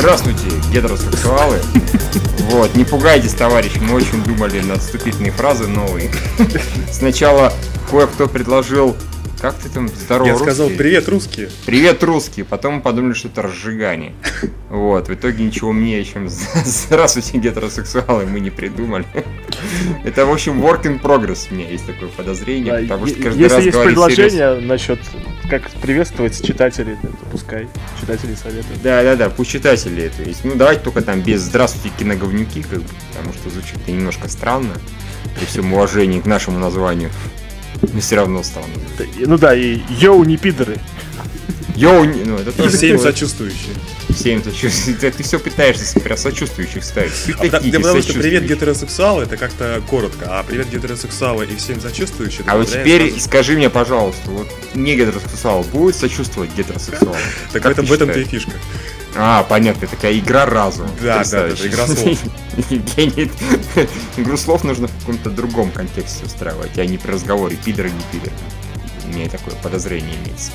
Здравствуйте, гетеросексуалы. Вот, не пугайтесь, товарищ, мы очень думали на вступительные фразы новые. Сначала кое-кто предложил как ты там здорово, Я сказал привет, русские. Привет, русские. Потом мы подумали, что это разжигание. Вот, в итоге ничего умнее, чем здравствуйте, гетеросексуалы, мы не придумали. Это, в общем, work in progress у меня есть такое подозрение, да, потому что каждый Если раз есть предложение серьез... насчет как приветствовать читателей, то пускай читатели советуют. Да, да, да, пусть читатели это есть. Ну, давайте только там без здравствуйте, киноговнюки, как бы, потому что звучит немножко странно, при всем уважении к нашему названию. Но все равно странно. Ну да, и йоу, не пидоры. Йоу, не... ну это тоже... Всем сочувствующие. Всем сочувствующие. Ты, все пытаешься прям сочувствующих ставить. А, да, потому что привет гетеросексуалы это как-то коротко, а привет гетеросексуалы и всем сочувствующие. А вот теперь сразу... скажи мне, пожалуйста, вот не гетеросексуал будет сочувствовать гетеросексуалу? Так в этом-то и фишка. А, понятно, такая игра разума. Да, да, это игра слов. Евгений, игру слов нужно в каком-то другом контексте устраивать, а не при разговоре пидор и не пидор. У меня такое подозрение имеется.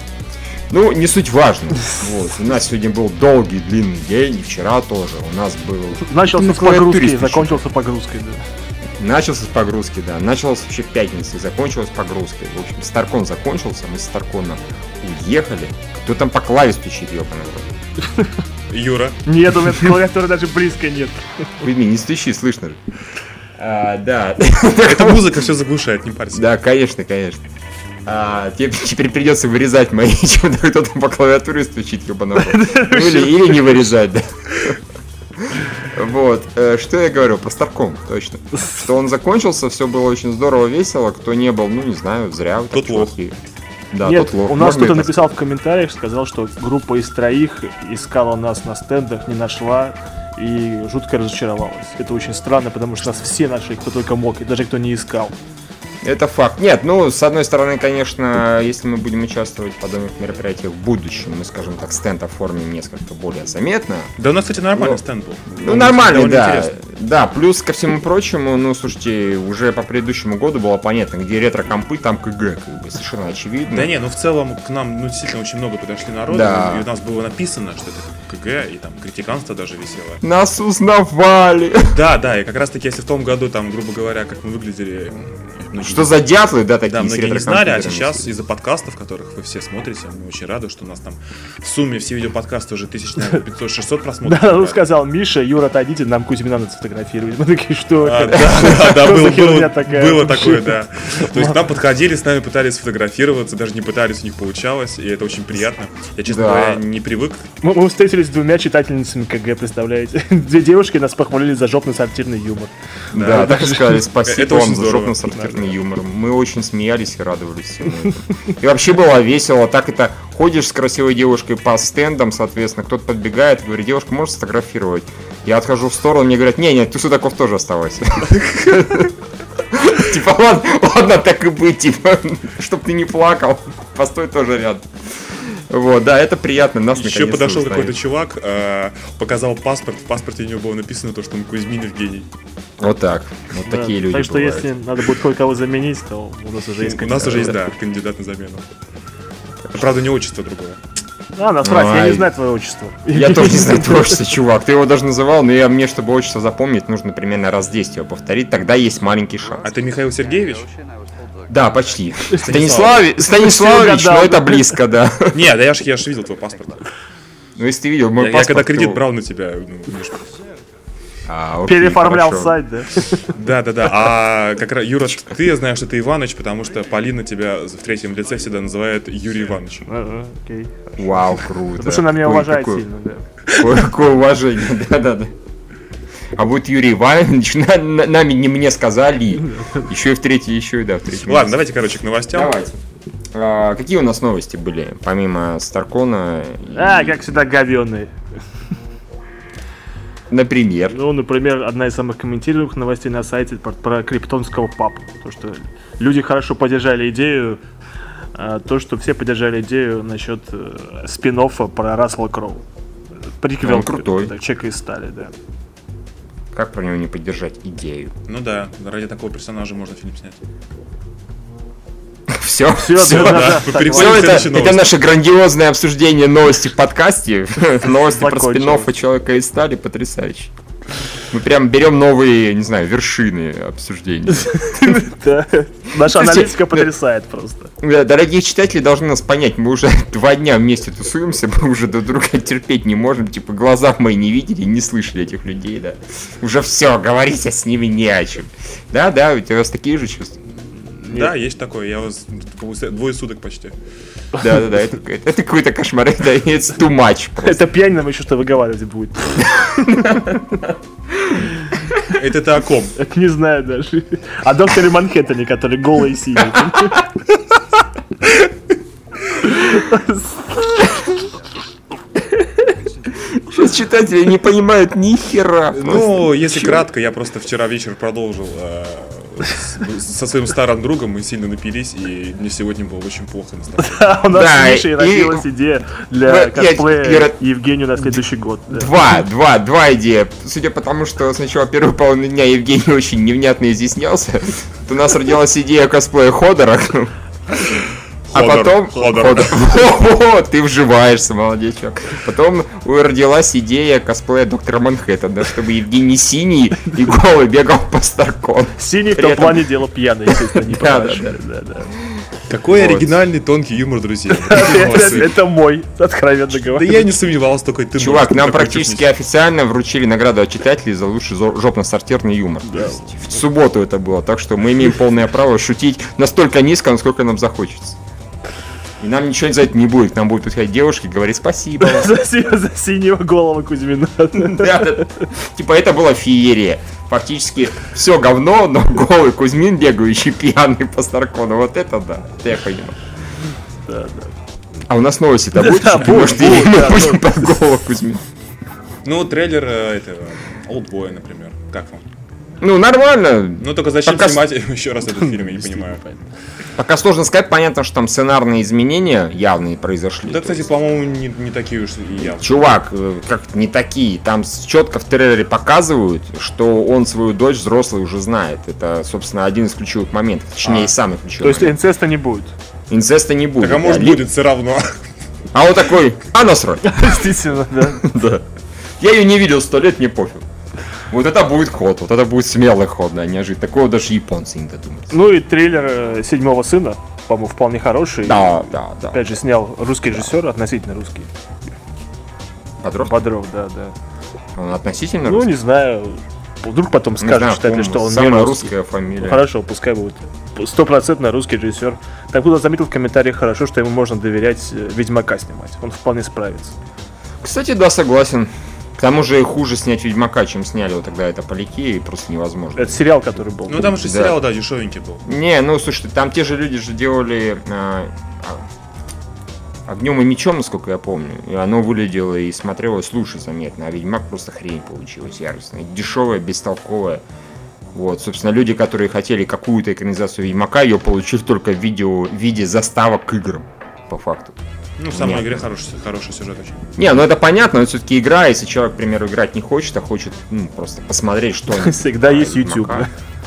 Ну, не суть важно. Вот. У нас сегодня был долгий, длинный день, и вчера тоже. У нас был... Начался с погрузки, закончился погрузкой, да. Начался с погрузки, да. Началась вообще пятница и закончилась погрузкой. В общем, Старкон закончился, мы с Старконом уехали. Кто там по клаве стучит, ёпаный Юра. Нет, у меня клавиатуры даже близко нет. Пойми, не стучи, слышно же. А, да. Эта музыка все заглушает, не парься. Да, конечно, конечно. А, тебе теперь придется вырезать мои, чем кто-то по клавиатуре стучит, ебаного. Ну, или, или не вырезать, да. Вот, э, что я говорю про Старком, точно. Что он закончился, все было очень здорово, весело. Кто не был, ну не знаю, зря. Тот лох. Да, Нет, лох. у нас кто-то написал в комментариях, сказал, что группа из троих искала нас на стендах, не нашла и жутко разочаровалась. Это очень странно, потому что нас все нашли, кто только мог, и даже кто не искал. Это факт. Нет, ну, с одной стороны, конечно, если мы будем участвовать в подобных мероприятиях в будущем, мы, скажем так, стенд оформим несколько более заметно. Да у нас, кстати, нормальный но... стенд был. Ну, Он нормальный, да. Интересный. Да, плюс ко всему прочему, ну, слушайте, уже по предыдущему году было понятно, где ретро-компы, там КГ, как бы, совершенно очевидно. Да не, ну, в целом, к нам, ну, действительно, очень много подошли народу, да. и у нас было написано, что это КГ, и там критиканство даже висело. Нас узнавали! Да, да, и как раз-таки, если в том году, там, грубо говоря, как мы выглядели многие... Что за дятлы, да, такие? Да, многие не знали, а сейчас из-за подкастов, которых вы все смотрите, мы очень рады, что у нас там в сумме все видеоподкасты уже тысяч, наверное, 500-600 просмотров. Да, он сказал, Миша, Юра, отойдите, нам Кузьмина надо сфотографировать. Мы такие, что а, Да, да, было такое, да. То есть нам подходили, с нами пытались сфотографироваться, даже не пытались, у них получалось, и это очень приятно. Я, честно говоря, не привык. Мы встретились с двумя читательницами КГ, представляете? Две девушки нас похвалили за жопно-сортирный юмор. Да, так сказали, спасибо вам за жопно-сортирный абсолютно юмором. Мы очень смеялись и радовались всему этому. И вообще было весело. Так это ходишь с красивой девушкой по стендам, соответственно, кто-то подбегает и говорит, девушка, можешь сфотографировать? Я отхожу в сторону, мне говорят, не, нет, ты Судаков тоже оставайся. Типа, ладно, ладно, так и быть, типа, чтоб ты не плакал, постой тоже рядом. Вот, да, это приятно. Нас Еще подошел какой-то чувак, э, показал паспорт, в паспорте у него было написано то, что он Кузьмин Евгений. Вот так. Вот да, такие люди. Так что бывают. если надо будет кое-кого заменить, то у нас уже есть кандидат. У нас уже есть, да, кандидат на замену. Правда, не отчество другое. А, насрать, я не знаю твое отчество. Я тоже не знаю твое отчество, чувак. Ты его даже называл, но я, мне, чтобы отчество запомнить, нужно примерно раз 10 его повторить, тогда есть маленький шанс. А ты Михаил Сергеевич? Да, почти. Станиславович, Станиславович, но это близко, да. Нет, да я ж, я ж видел твой паспорт. Ну, если ты видел, мой я, паспорт... Я когда кредит брал на тебя, ну, а, окей, Переоформлял хорошо. сайт, да? Да, да, да. А как раз, Юра, ты знаешь, что ты Иваныч, потому что Полина тебя в третьем лице всегда называет Юрий Иванович. Ага, окей. Вау, круто. Потому что она меня уважает сильно, да. Какое уважение, да, да, да. А вот Юрий Иванович, на, на, нами не мне сказали. Еще и в третьей, еще и да, в третьем. Ладно, давайте, короче, к новостям. Давайте. А, какие у нас новости были, помимо Старкона? И... А, как всегда, говёные. Например? Ну, например, одна из самых комментируемых новостей на сайте про, про криптонского папу. То, что люди хорошо поддержали идею, а, то, что все поддержали идею насчет э, спин про Рассела Кроу. Приквел. Он крутой. Чека из стали, да. Как про него не поддержать идею? Ну да, ради такого персонажа можно фильм снять. все. Все, все, да, да, все это, это наше грандиозное обсуждение новости в подкасте. Новости про спин Человека из стали потрясающие. Мы прям берем новые, не знаю, вершины обсуждения. Наша аналитика потрясает просто. Дорогие читатели должны нас понять, мы уже два дня вместе тусуемся, мы уже друг друга терпеть не можем, типа глаза мои не видели, не слышали этих людей, да. Уже все, говорить с ними не о чем. Да, да, у тебя такие же чувства. Да, есть такое, я вас двое суток почти. Да, да, да, это, это, это какой-то кошмар, это it's too much. Просто. Это пьянь нам еще что выговаривать будет. Это ты о ком? Не знаю даже. О докторе Манхэттене, который голый и синий. Сейчас читатели не понимают ни хера. Ну, если кратко, я просто вчера вечер продолжил э, со своим старым другом мы сильно напились, и мне сегодня было очень плохо настроение. У нас с Мишей родилась идея для косплея Евгению на следующий год. Два, два, два идея. Судя по тому, что сначала первую половину дня Евгений очень невнятно изъяснялся, то у нас родилась идея косплея Ходора. А потом... Ходор. О, ты вживаешься, молодечок. Потом родилась идея косплея доктора Манхэттена, чтобы Евгений синий и голый бегал по Старкон. Синий в том плане дело пьяный, естественно, не да. Какой оригинальный тонкий юмор, друзья. Это мой, откровенно говоря. Да я не сомневался, такой ты. Чувак, нам практически официально вручили награду от читателей за лучший жопно-сортирный юмор. В субботу это было, так что мы имеем полное право шутить настолько низко, насколько нам захочется. И нам ничего за это не будет. К нам будут подходить девушки и говорить спасибо. За синего голову Кузьмина. Типа это была феерия. Фактически все говно, но голый Кузьмин, бегающий пьяный по Старкону. Вот это да, это я понимаю. Да, да. А у нас новости-то будет? Да, будет, мы будем про голого Кузьмина. Ну, трейлер э, этого, Олдбоя, например. Как вам? Ну, нормально. Ну, только зачем Пока... снимать еще раз этот фильм, я не понимаю. Пока сложно сказать, понятно, что там сценарные изменения явные произошли. Да, кстати, по-моему, не, не такие уж и явные. Чувак, э, как не такие. Там четко в трейлере показывают, что он свою дочь взрослый уже знает. Это, собственно, один из ключевых моментов. Точнее, а. самый ключевой. То есть момент. инцеста не будет? Инцеста не будет. Так а может будет все равно. А он такой, а насрать. Действительно, да. Да. Я ее не видел сто лет, мне пофиг. Вот это будет ход, вот это будет смелый ход, да, неожиданно. Такого даже японцы не додумаются. Ну и трейлер э, седьмого сына, по-моему, вполне хороший. Да, да, да. Опять же, снял русский режиссер, относительно русский. Бодров? Бодров, да, да. Он относительно Ну, русский? не знаю. Вдруг потом скажут читатели, что он Самая русская фамилия. Ну, хорошо, пускай будет. Стопроцентно русский режиссер. Так кто заметил в комментариях хорошо, что ему можно доверять э, Ведьмака снимать. Он вполне справится. Кстати, да, согласен. К тому же хуже снять Ведьмака, чем сняли вот тогда это поляки, и просто невозможно. Это сериал, который был. Ну там же да. сериал, да, дешевенький был. Не, ну слушай, там те же люди же делали а, а, огнем и мечом, насколько я помню. И оно выглядело и смотрелось лучше заметно. А Ведьмак просто хрень получилась яростная. Дешевая, бестолковая. Вот, собственно, люди, которые хотели какую-то экранизацию Ведьмака, ее получили только в, видео, в виде заставок к играм, по факту. Ну, в самой Нет. игре хороший, хороший сюжет очень. Не, ну это понятно, но все-таки игра, если человек, к примеру, играть не хочет, а хочет ну, просто посмотреть, что Всегда есть YouTube.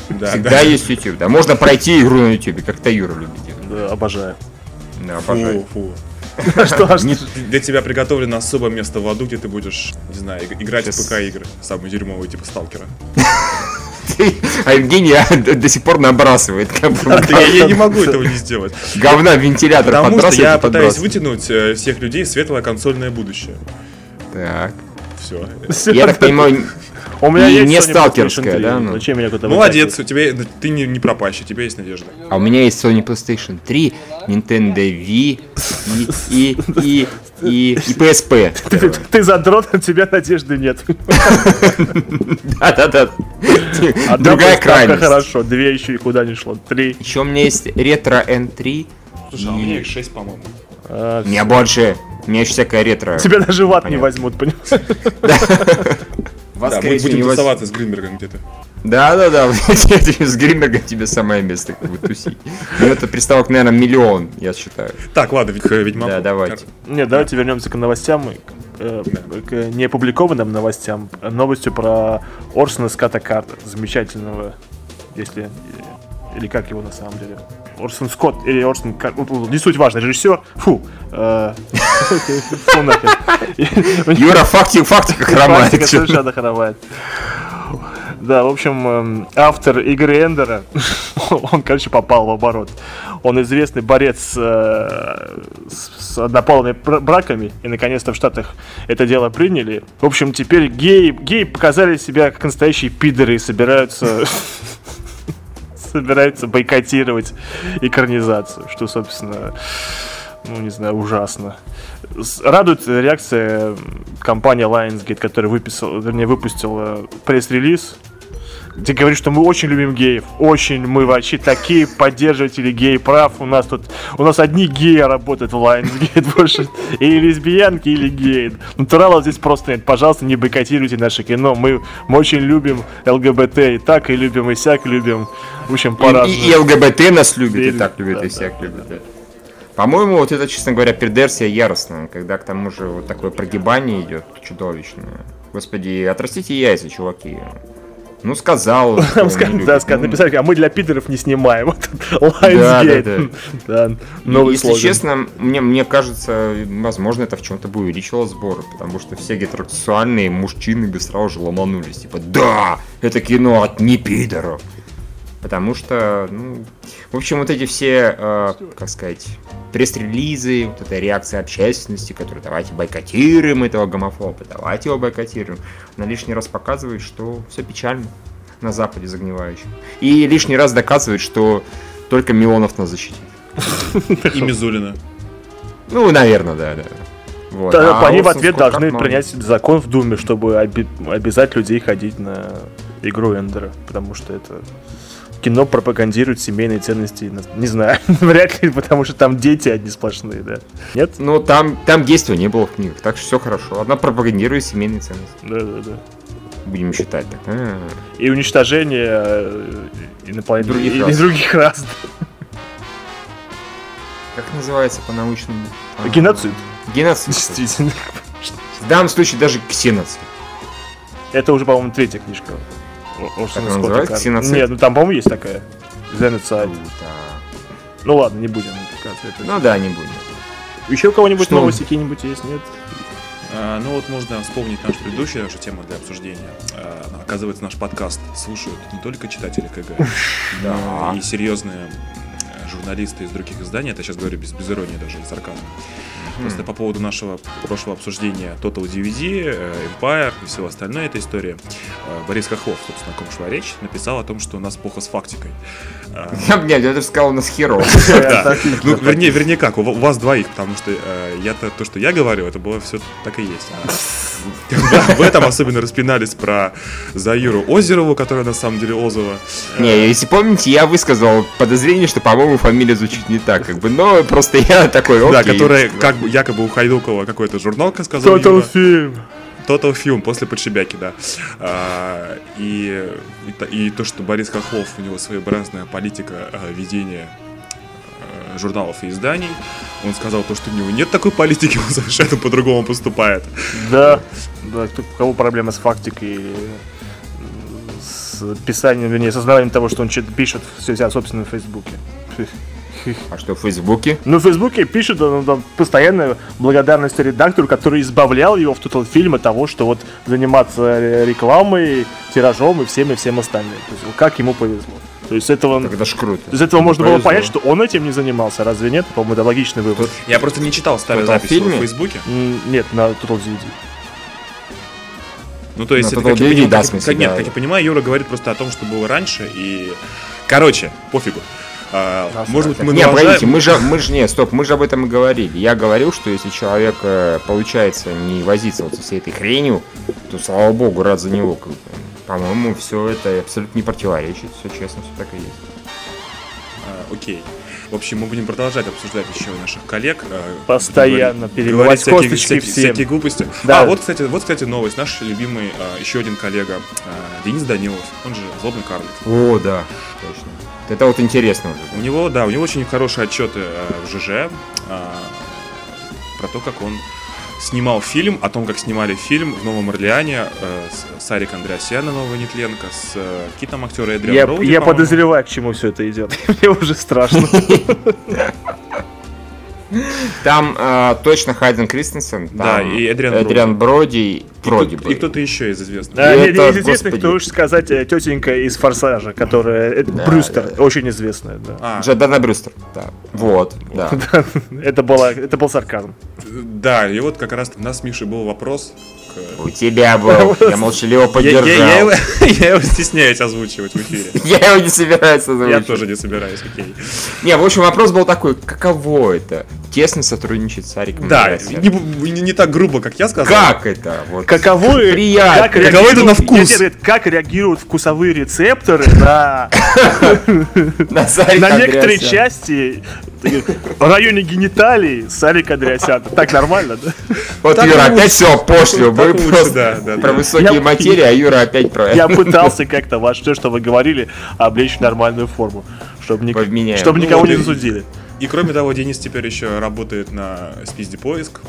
Да, Всегда да. есть YouTube, да. Можно пройти игру на YouTube, как то Юра любит. Да, обожаю. Да, обожаю. Фу, фу. Что ж, для тебя приготовлено особое место в аду, где ты будешь, не знаю, играть в ПК-игры. Самые дерьмовые, типа Сталкера. а Евгений до сих пор набрасывает. я, не могу этого не сделать. Говна вентилятор Потому что я пытаюсь вытянуть э, всех людей в светлое консольное будущее. Так. Все. Я так понимаю, у меня есть не сталкерская, да? Ну. Зачем меня куда-то Молодец, у тебя ты не, не пропащий, у тебя есть надежда. А у меня есть Sony PlayStation 3, Nintendo Wii и, и, и, и, и PSP. Ты, ты задрот, у тебя надежды нет. Да-да-да. Другая крайность. Хорошо, две еще и куда не шло. Три. Еще у меня есть ретро N3. Слушай, а у меня их шесть, по-моему. А, у меня больше. У меня еще всякая ретро. Тебя даже в ад не возьмут, понимаешь? Вас, да, мы будем тусоваться с Гринбергом где-то. Да, да, да. с Гринбергом тебе самое место как бы тусить. Ну, это приставок, наверное, миллион, я считаю. Так, ладно, ведь Ведьмак. Да, давайте. Нет, давайте вернемся к новостям. Э, к неопубликованным новостям. Новостью про Орсона Ската Карта, замечательного, если... Или как его на самом деле? Орсон Скотт или Орсон, не суть важно, режиссер, фу, э, Юра, фактик, фактика хромает. Фактика совершенно хромает. Да, в общем, эм, автор игры Эндера, он, короче, попал в оборот. Он известный борец э, с однополыми браками, и наконец-то в Штатах это дело приняли. В общем, теперь геи, геи показали себя как настоящие пидоры и собираются собираются бойкотировать экранизацию, что, собственно, ну, не знаю, ужасно. Радует реакция компании Lionsgate, которая выписал, вернее, выпустила пресс-релиз где говорит, что мы очень любим геев, очень, мы вообще такие поддерживатели гей-прав, у нас тут, у нас одни геи работают в Lionsgate больше, и лесбиянки, или геи. Натуралов здесь просто нет, пожалуйста, не бойкотируйте наше кино, мы, мы очень любим ЛГБТ, и так, и любим, и сяк любим, в общем, по И, и, и ЛГБТ нас любит, и, и так любит, да, и сяк да, любит, да. По-моему, вот это, честно говоря, пердерсия яростная, когда к тому же вот такое прогибание идет чудовищное. Господи, отрастите яйца, чуваки. Ну, сказал. Да, написали, а мы для пидоров не снимаем. Lionsgate. Да, Если честно, мне, мне кажется, возможно, это в чем-то бы увеличило сборы, потому что все гетеросексуальные мужчины бы сразу же ломанулись. Типа, да, это кино от не пидоров. Потому что, ну, в общем, вот эти все, э, как сказать, пресс-релизы, вот эта реакция общественности, которая давайте бойкотируем этого гомофоба, давайте его бойкотируем, она лишний раз показывает, что все печально на Западе загнивающем. И лишний раз доказывает, что только Милонов нас защитит. И Мизулина. Ну, наверное, да, да. Вот. Да, а они в ответ должны принять закон в Думе, чтобы обязать людей ходить на игру Эндера, потому что это кино пропагандирует семейные ценности, не знаю, вряд ли, потому что там дети одни сплошные, да? Нет? Ну, там, там действия не было в книгах, так что все хорошо. Она пропагандирует семейные ценности. Да, да, да. Будем считать так. А-а-а. И уничтожение э, инопланетных других, и, рас. других рас. Как называется по-научному? Геноцид. Геноцид. Действительно. В данном случае даже ксеноцид. Это уже, по-моему, третья книжка. Орсона Скотта. Ксеноцид? Нет, ну там, по-моему, есть такая. Genocide. Ну ладно, не будем. Ну да, не будем. Еще у кого-нибудь новости какие-нибудь есть, нет? А, ну вот можно вспомнить нашу предыдущую нашу тему для обсуждения. А, оказывается, наш подкаст слушают не только читатели КГ, но и серьезные журналисты из других изданий. Это сейчас говорю без, без иронии даже, и сарказма. Просто по поводу нашего прошлого обсуждения Total DVD, э, Empire и всего остальное этой истории, э, Борис Хохлов, собственно, о ком шла речь, написал о том, что у нас плохо с фактикой. Нет, я даже сказал, у нас херо. Ну, вернее, вернее как, у вас двоих, потому что э, я-то то, что я говорю, это было все так и есть. А в этом особенно распинались про Заиру Озерову, которая на самом деле Озова. Не, если помните, я высказал подозрение, что, по-моему, фамилия звучит не так, как бы, но просто я такой, Да, которая как бы якобы у Хайдукова какой-то журнал сказал. Total Film. Total Film после Подшибяки, да. А, и, и то, что Борис Хохлов, у него своеобразная политика а, ведения а, журналов и изданий. Он сказал то, что у него нет такой политики, он совершенно по-другому поступает. Да, да, у кого проблемы с фактикой с писанием, вернее, с того, что он пишет все себя в Фейсбуке. А что, в Фейсбуке? Ну, в Фейсбуке пишет он, он постоянно благодарность редактору, который избавлял его в тотал фильме того, что вот заниматься рекламой, тиражом и всем и всем остальным. То есть, как ему повезло. То есть этого, Тогда ж круто. Из этого можно повезло. было понять, что он этим не занимался. Разве нет? По-моему, это логичный вывод. Я просто не читал старые записи в Фейсбуке. Нет, на Total DVD. Ну, то есть, это, как, я понимаю, да, как, смысле, нет, да. как я понимаю, Юра говорит просто о том, что было раньше, и... Короче, пофигу. А, может быть, мы Не, погодите, мы же, мы же, не, стоп, мы же об этом и говорили. Я говорил, что если человек э, получается не возиться вот со всей этой хренью, то, слава богу, рад за него. По-моему, все это абсолютно не противоречит. Все честно, все так и есть. А, окей. В общем, мы будем продолжать обсуждать еще наших коллег. Э, Постоянно перебивать косточки всякие, всем. Всякие глупости. Да. А, вот, кстати, вот, кстати, новость. Наш любимый э, еще один коллега Денис Данилов, он же злобный карлик. О, да, точно. Это вот интересно уже. У него, да, у него очень хорошие отчеты э, в ЖЖ э, про то, как он снимал фильм о том, как снимали фильм в Новом Орлеане э, с Сарик Андреасян и Нового Нетленко, с э, китом актера Эдриан Я, Броуди, я подозреваю, к чему все это идет. Мне уже страшно. Там э, точно Хайден Кристенсен. Да, и Эдриан, Эдриан Броди. Броди, и, кто-то еще из известных. Да, это, из известных, кто уж сказать, э, тетенька из Форсажа, которая... Э, да, Брюстер, да. очень известная. Да. А. Джордана Брюстер, да. Вот, да. это, было, это был сарказм. Да, и вот как раз у нас с Мишей был вопрос, у тебя был. Я молчаливо поддержал. Я, я, его, я его стесняюсь озвучивать в эфире. Я его не собираюсь озвучивать. Я тоже не собираюсь, окей. Не, в общем, вопрос был такой, каково это? Тесно сотрудничать с Ариком Да, не, не, не так грубо, как я сказал. Как это? Вот. Каково, Приятно. Как Каково это на вкус? Нет, нет, как реагируют вкусовые рецепторы на, на некоторые части в районе гениталий Сарик Андреасян. Так нормально, да? Вот Юра опять все пошлил. Вы просто про высокие материи, а Юра опять про Я пытался как-то вас все, что вы говорили, облечь в нормальную форму. Чтобы, чтобы никого не засудили. И кроме того, Денис теперь еще работает на спизде поиск.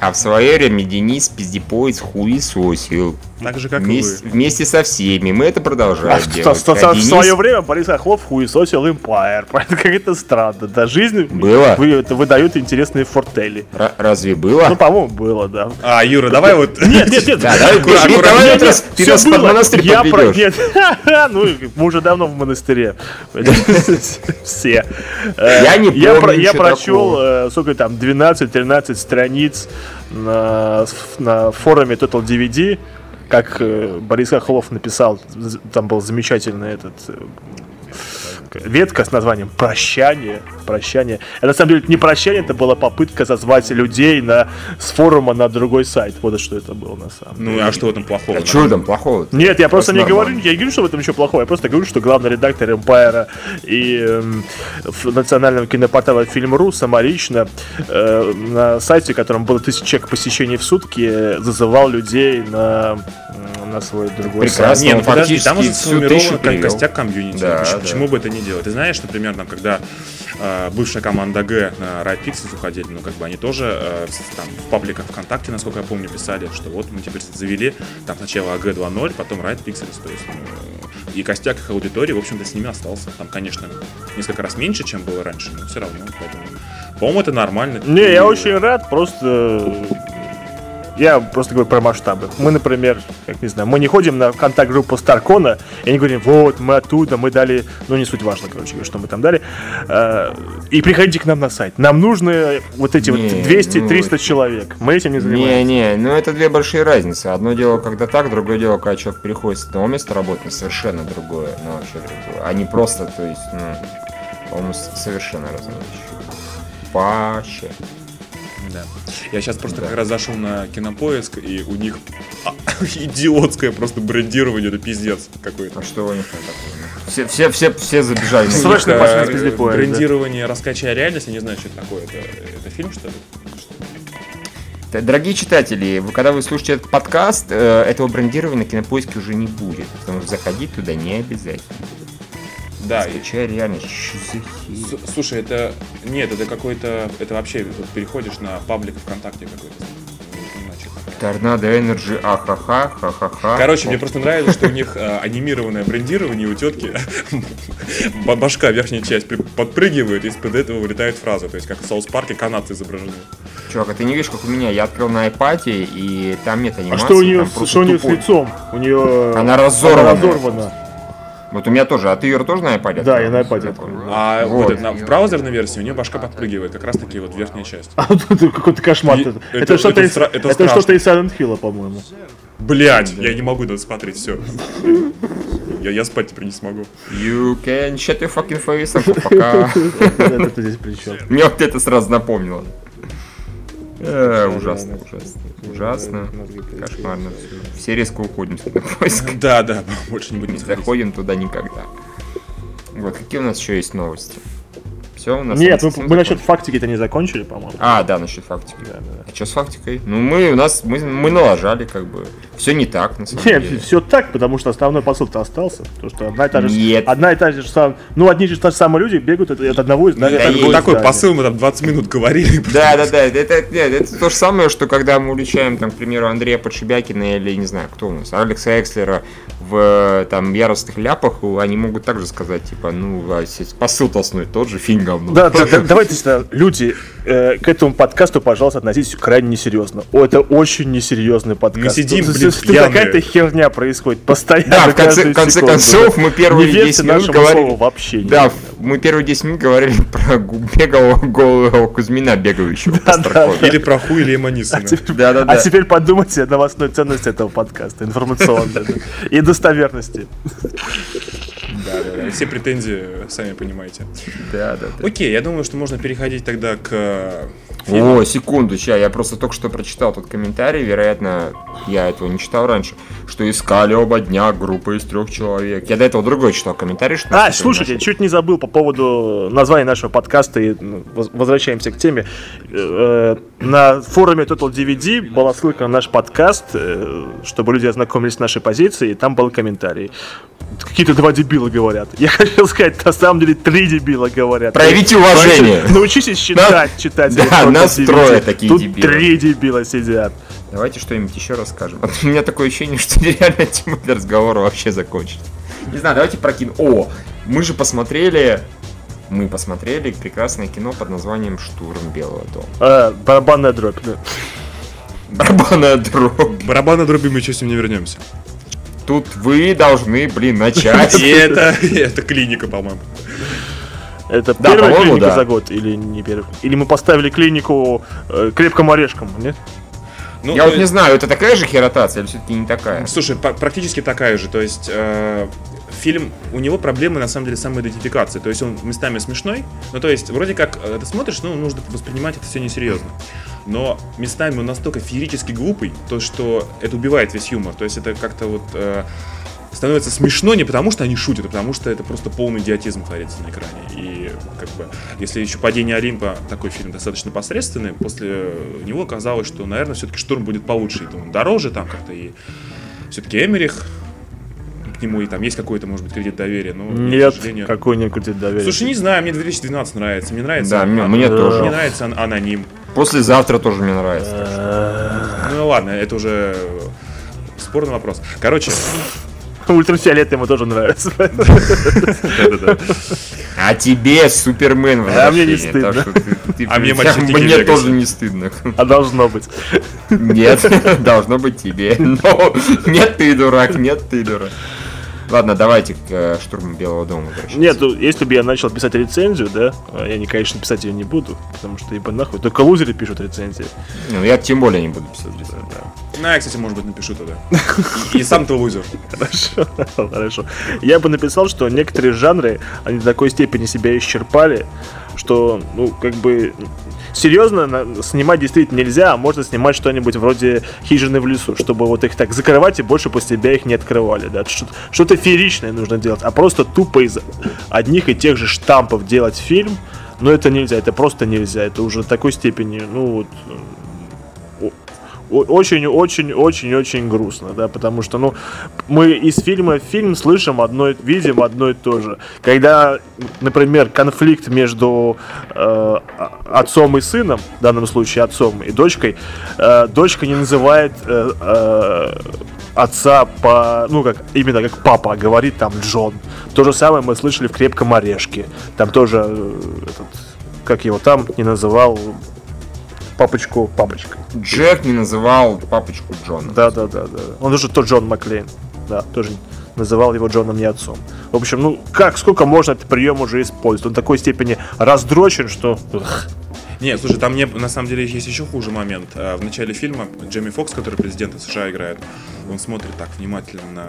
А в свое время Денис пиздепоис хуесосил. Так же, как вместе, и вы. Вместе со всеми. Мы это продолжаем а делать. В, а в, свое время Борис Хохлов хуесосил Empire. Как это странно. Да, жизнь было. Вы, это выдают интересные фортели. Р- разве было? Ну, по-моему, было, да. А, Юра, давай вот... Нет, нет, нет. Давай ты нас под монастырь Я про... Нет, ну, мы уже давно в монастыре. Все. Я не помню Я прочел, э, сколько там, 12-13 страниц на, на форуме Total DVD, как э, Борис Хохлов написал, там был замечательный этот э, ветка с названием «Прощание». Прощание. Это на самом деле не прощание, это была попытка зазвать людей на, с форума на другой сайт. Вот что это было на самом деле. Ну а что в этом плохого? А что там плохого? Нет, я просто, просто не говорю, я не говорю, что в этом еще плохого. Я просто говорю, что главный редактор Empire и э, национального кинопортала Фильм.ру самолично э, на сайте, в котором было тысяча человек посещений в сутки, зазывал людей на на свой другой Прекрасно, сайт. Не, ну подожди, там уже сформирован как костяк комьюнити. Да, почему, да. почему бы это не делать? Ты знаешь, например, там, когда э, бывшая команда Г на Right Pixels уходили, ну, как бы они тоже э, там, в пабликах ВКонтакте, насколько я помню, писали, что вот мы теперь завели там сначала АГ 2.0, потом Right Pixels, то есть ну, и костяк их аудитории, в общем-то, с ними остался. Там, конечно, несколько раз меньше, чем было раньше, но все равно, поэтому... По-моему, это нормально. Не, и... я очень рад, просто я просто говорю про масштабы. Мы, например, как не знаю, мы не ходим на контакт-группу Старкона и не говорим, вот, мы оттуда, мы дали, ну не суть важно, короче, что мы там дали. Э, и приходите к нам на сайт. Нам нужны вот эти не, вот 200-300 ну, человек. Мы этим не занимаемся. Не, не, ну это две большие разницы. Одно дело, когда так, другое дело, когда человек приходит с одного места работы, совершенно другое, ну вообще другое. А не просто, то есть, ну, по-моему, совершенно разные вещи. Вообще. Да. Я сейчас просто да. как раз зашел на кинопоиск, и у них а, идиотское просто брендирование, это пиздец какой-то. А что у них там такое? Все, все, все, все забежали. Срочно пошли Брендирование «Раскачай реальность», я не знаю, что это такое. Это, это фильм, что ли? Дорогие читатели, вы, когда вы слушаете этот подкаст, э, этого брендирования на кинопоиске уже не будет. Потому что заходить туда не обязательно. Да. Скачай реально, Слушай, это... Нет, это какой-то... Это вообще вот переходишь на паблик ВКонтакте какой-то. Tornado Energy, ахаха, ха-ха-ха. Короче, мне просто нравится, что у них э, анимированное брендирование, у тетки башка, верхняя часть подпрыгивает, и из-под этого вылетает фраза. То есть, как в Саус Парке канадцы изображены. Чувак, а ты не видишь, как у меня? Я открыл на iPad, и там нет анимации. А что у нее, что у нее с лицом? У нее... Она разорвана. Она разорвана. Вот у меня тоже, а ты ее тоже на iPad? Да, я на iPad. А вот, вот на, в браузерной версии у нее башка подпрыгивает, как раз таки вот верхняя часть. А это какой-то кошмар. Это, это что-то из, это это что-то из Silent Hill, по-моему. Блять, я не могу это смотреть, все. Я, я спать теперь не смогу. You can shut your fucking face, пока. Это здесь при Мне вот это сразу напомнило. Э, ужасно, ужасно. Ужасно. Кошмарно. Все резко уходим с поиска. Да, да, больше не будем заходим туда никогда. Вот, какие у нас еще есть новости? Все, у нас Нет, мы, мы насчет фактики-то не закончили, по-моему. А, да, насчет фактики. Да, да. А что с фактикой? Ну, мы у нас мы, мы налажали, как бы. Все не так, на самом Нет, деле. все так, потому что основной посыл-то остался. То, что одна и та же, Нет. одна и та же сам, ну, одни и те же самые люди бегают от, от одного из да, это такой здания. посыл мы там 20 минут говорили. Да, да, да. Это, это, нет, это то же самое, что когда мы уличаем, там, к примеру, Андрея Подшибякина или, не знаю, кто у нас, Алекса Экслера в там яростных ляпах, они могут также сказать, типа, ну, а посыл-то основной тот же, фильм говно. Да, да, да, давайте, люди, э, к этому подкасту, пожалуйста, относитесь крайне несерьезно. О, это очень несерьезный подкаст. Мы сидим, блин, Какая-то херня происходит постоянно. Да, в конце, конце концов, мы первые не 10 минут говорили... вообще. Да, мы первые 10 минут говорили про бегалого голого Кузьмина, бегающего да, по да, да. Или про хуй или Эманисона. А, теперь, да, да, а теперь подумайте о новостной ценности этого подкаста, информационной и достоверности. Да, да, да. Все претензии, сами понимаете. Да, да, да. Окей, я думаю, что можно переходить тогда к о, секунду, сейчас, я просто только что прочитал тот комментарий, вероятно, я этого не читал раньше, что искали оба дня группа из трех человек. Я до этого другой читал комментарий, что... А, слушайте, наш... чуть не забыл по поводу названия нашего подкаста, и ну, возвращаемся к теме. Э, на форуме Total DVD была ссылка на наш подкаст, э, чтобы люди ознакомились с нашей позицией, и там был комментарий какие-то два дебила говорят. Я хотел сказать, на самом деле три дебила говорят. Проявите уважение. Научитесь читать, читать. Да, нас трое такие Тут дебилы. три дебила сидят. Давайте что-нибудь еще расскажем. У меня такое ощущение, что нереально тема для разговора вообще закончить. Не знаю, давайте прокину. О, мы же посмотрели мы посмотрели прекрасное кино под названием «Штурм Белого дома». А, барабанная дробь, да. Барабанная дробь. Барабанная дробь, мы еще с ним не вернемся тут вы должны, блин, начать. И это, это клиника, по-моему. Это да, первая клиника да. за год или не первая? Или мы поставили клинику э, крепкому орешкам, нет? Ну, я вот есть... не знаю, это такая же херотация или все-таки не такая? Слушай, практически такая же. То есть э, фильм, у него проблемы на самом деле самоидентификации. То есть он местами смешной, ну то есть вроде как э, ты смотришь, ну нужно воспринимать это все несерьезно. Но местами он настолько феерически глупый, то что это убивает весь юмор. То есть это как-то вот э, становится смешно не потому, что они шутят, а потому что это просто полный идиотизм творится на экране. И как бы, если еще «Падение Олимпа» такой фильм достаточно посредственный, после него казалось, что, наверное, все-таки «Штурм» будет получше, и он дороже там как-то, и все-таки Эмерих к нему и там есть какой-то, может быть, кредит доверия, но, Нет, сожалению... какой нет кредит доверия. Слушай, не знаю, мне 2012 нравится, мне нравится... Да, мне, мне тоже. Мне нравится аноним. Послезавтра тоже мне нравится. Ну ладно, это уже спорный вопрос. Короче, Ультрафиолет ему тоже нравится. А тебе Супермен А мне не стыдно. А мне Мне тоже не стыдно. А должно быть. Нет, должно быть тебе. Нет ты дурак, нет ты дурак. Ладно, давайте к э, штурму Белого дома возвращаться. Нет, ну, если бы я начал писать рецензию, да, а я, не, конечно, писать ее не буду, потому что, ибо нахуй, только лузеры пишут рецензии. Ну, я тем более не буду писать рецензию. Да. Ну, я, кстати, может быть, напишу тогда. И сам-то лузер. Хорошо, хорошо. Я бы написал, что некоторые жанры, они до такой степени себя исчерпали, что, ну, как бы, серьезно снимать действительно нельзя, а можно снимать что-нибудь вроде хижины в лесу, чтобы вот их так закрывать и больше после себя их не открывали. Да? Что-то фееричное нужно делать, а просто тупо из одних и тех же штампов делать фильм, но это нельзя, это просто нельзя, это уже такой степени, ну вот очень-очень-очень-очень грустно, да, потому что, ну, мы из фильма в фильм слышим одно, видим одно и то же. Когда, например, конфликт между э, отцом и сыном, в данном случае отцом и дочкой, э, дочка не называет э, э, отца по, ну, как, именно как папа, а говорит там Джон. То же самое мы слышали в «Крепком орешке». Там тоже э, этот, как его там не называл папочку папочкой. Джек не называл папочку Джона. Да, да, да, да. Он уже тот Джон Маклейн. Да, тоже называл его Джоном не отцом. В общем, ну как, сколько можно этот прием уже использовать? Он в такой степени раздрочен, что... Нет, слушай, там мне на самом деле есть еще хуже момент. А, в начале фильма Джейми Фокс, который президента США играет, он смотрит так внимательно на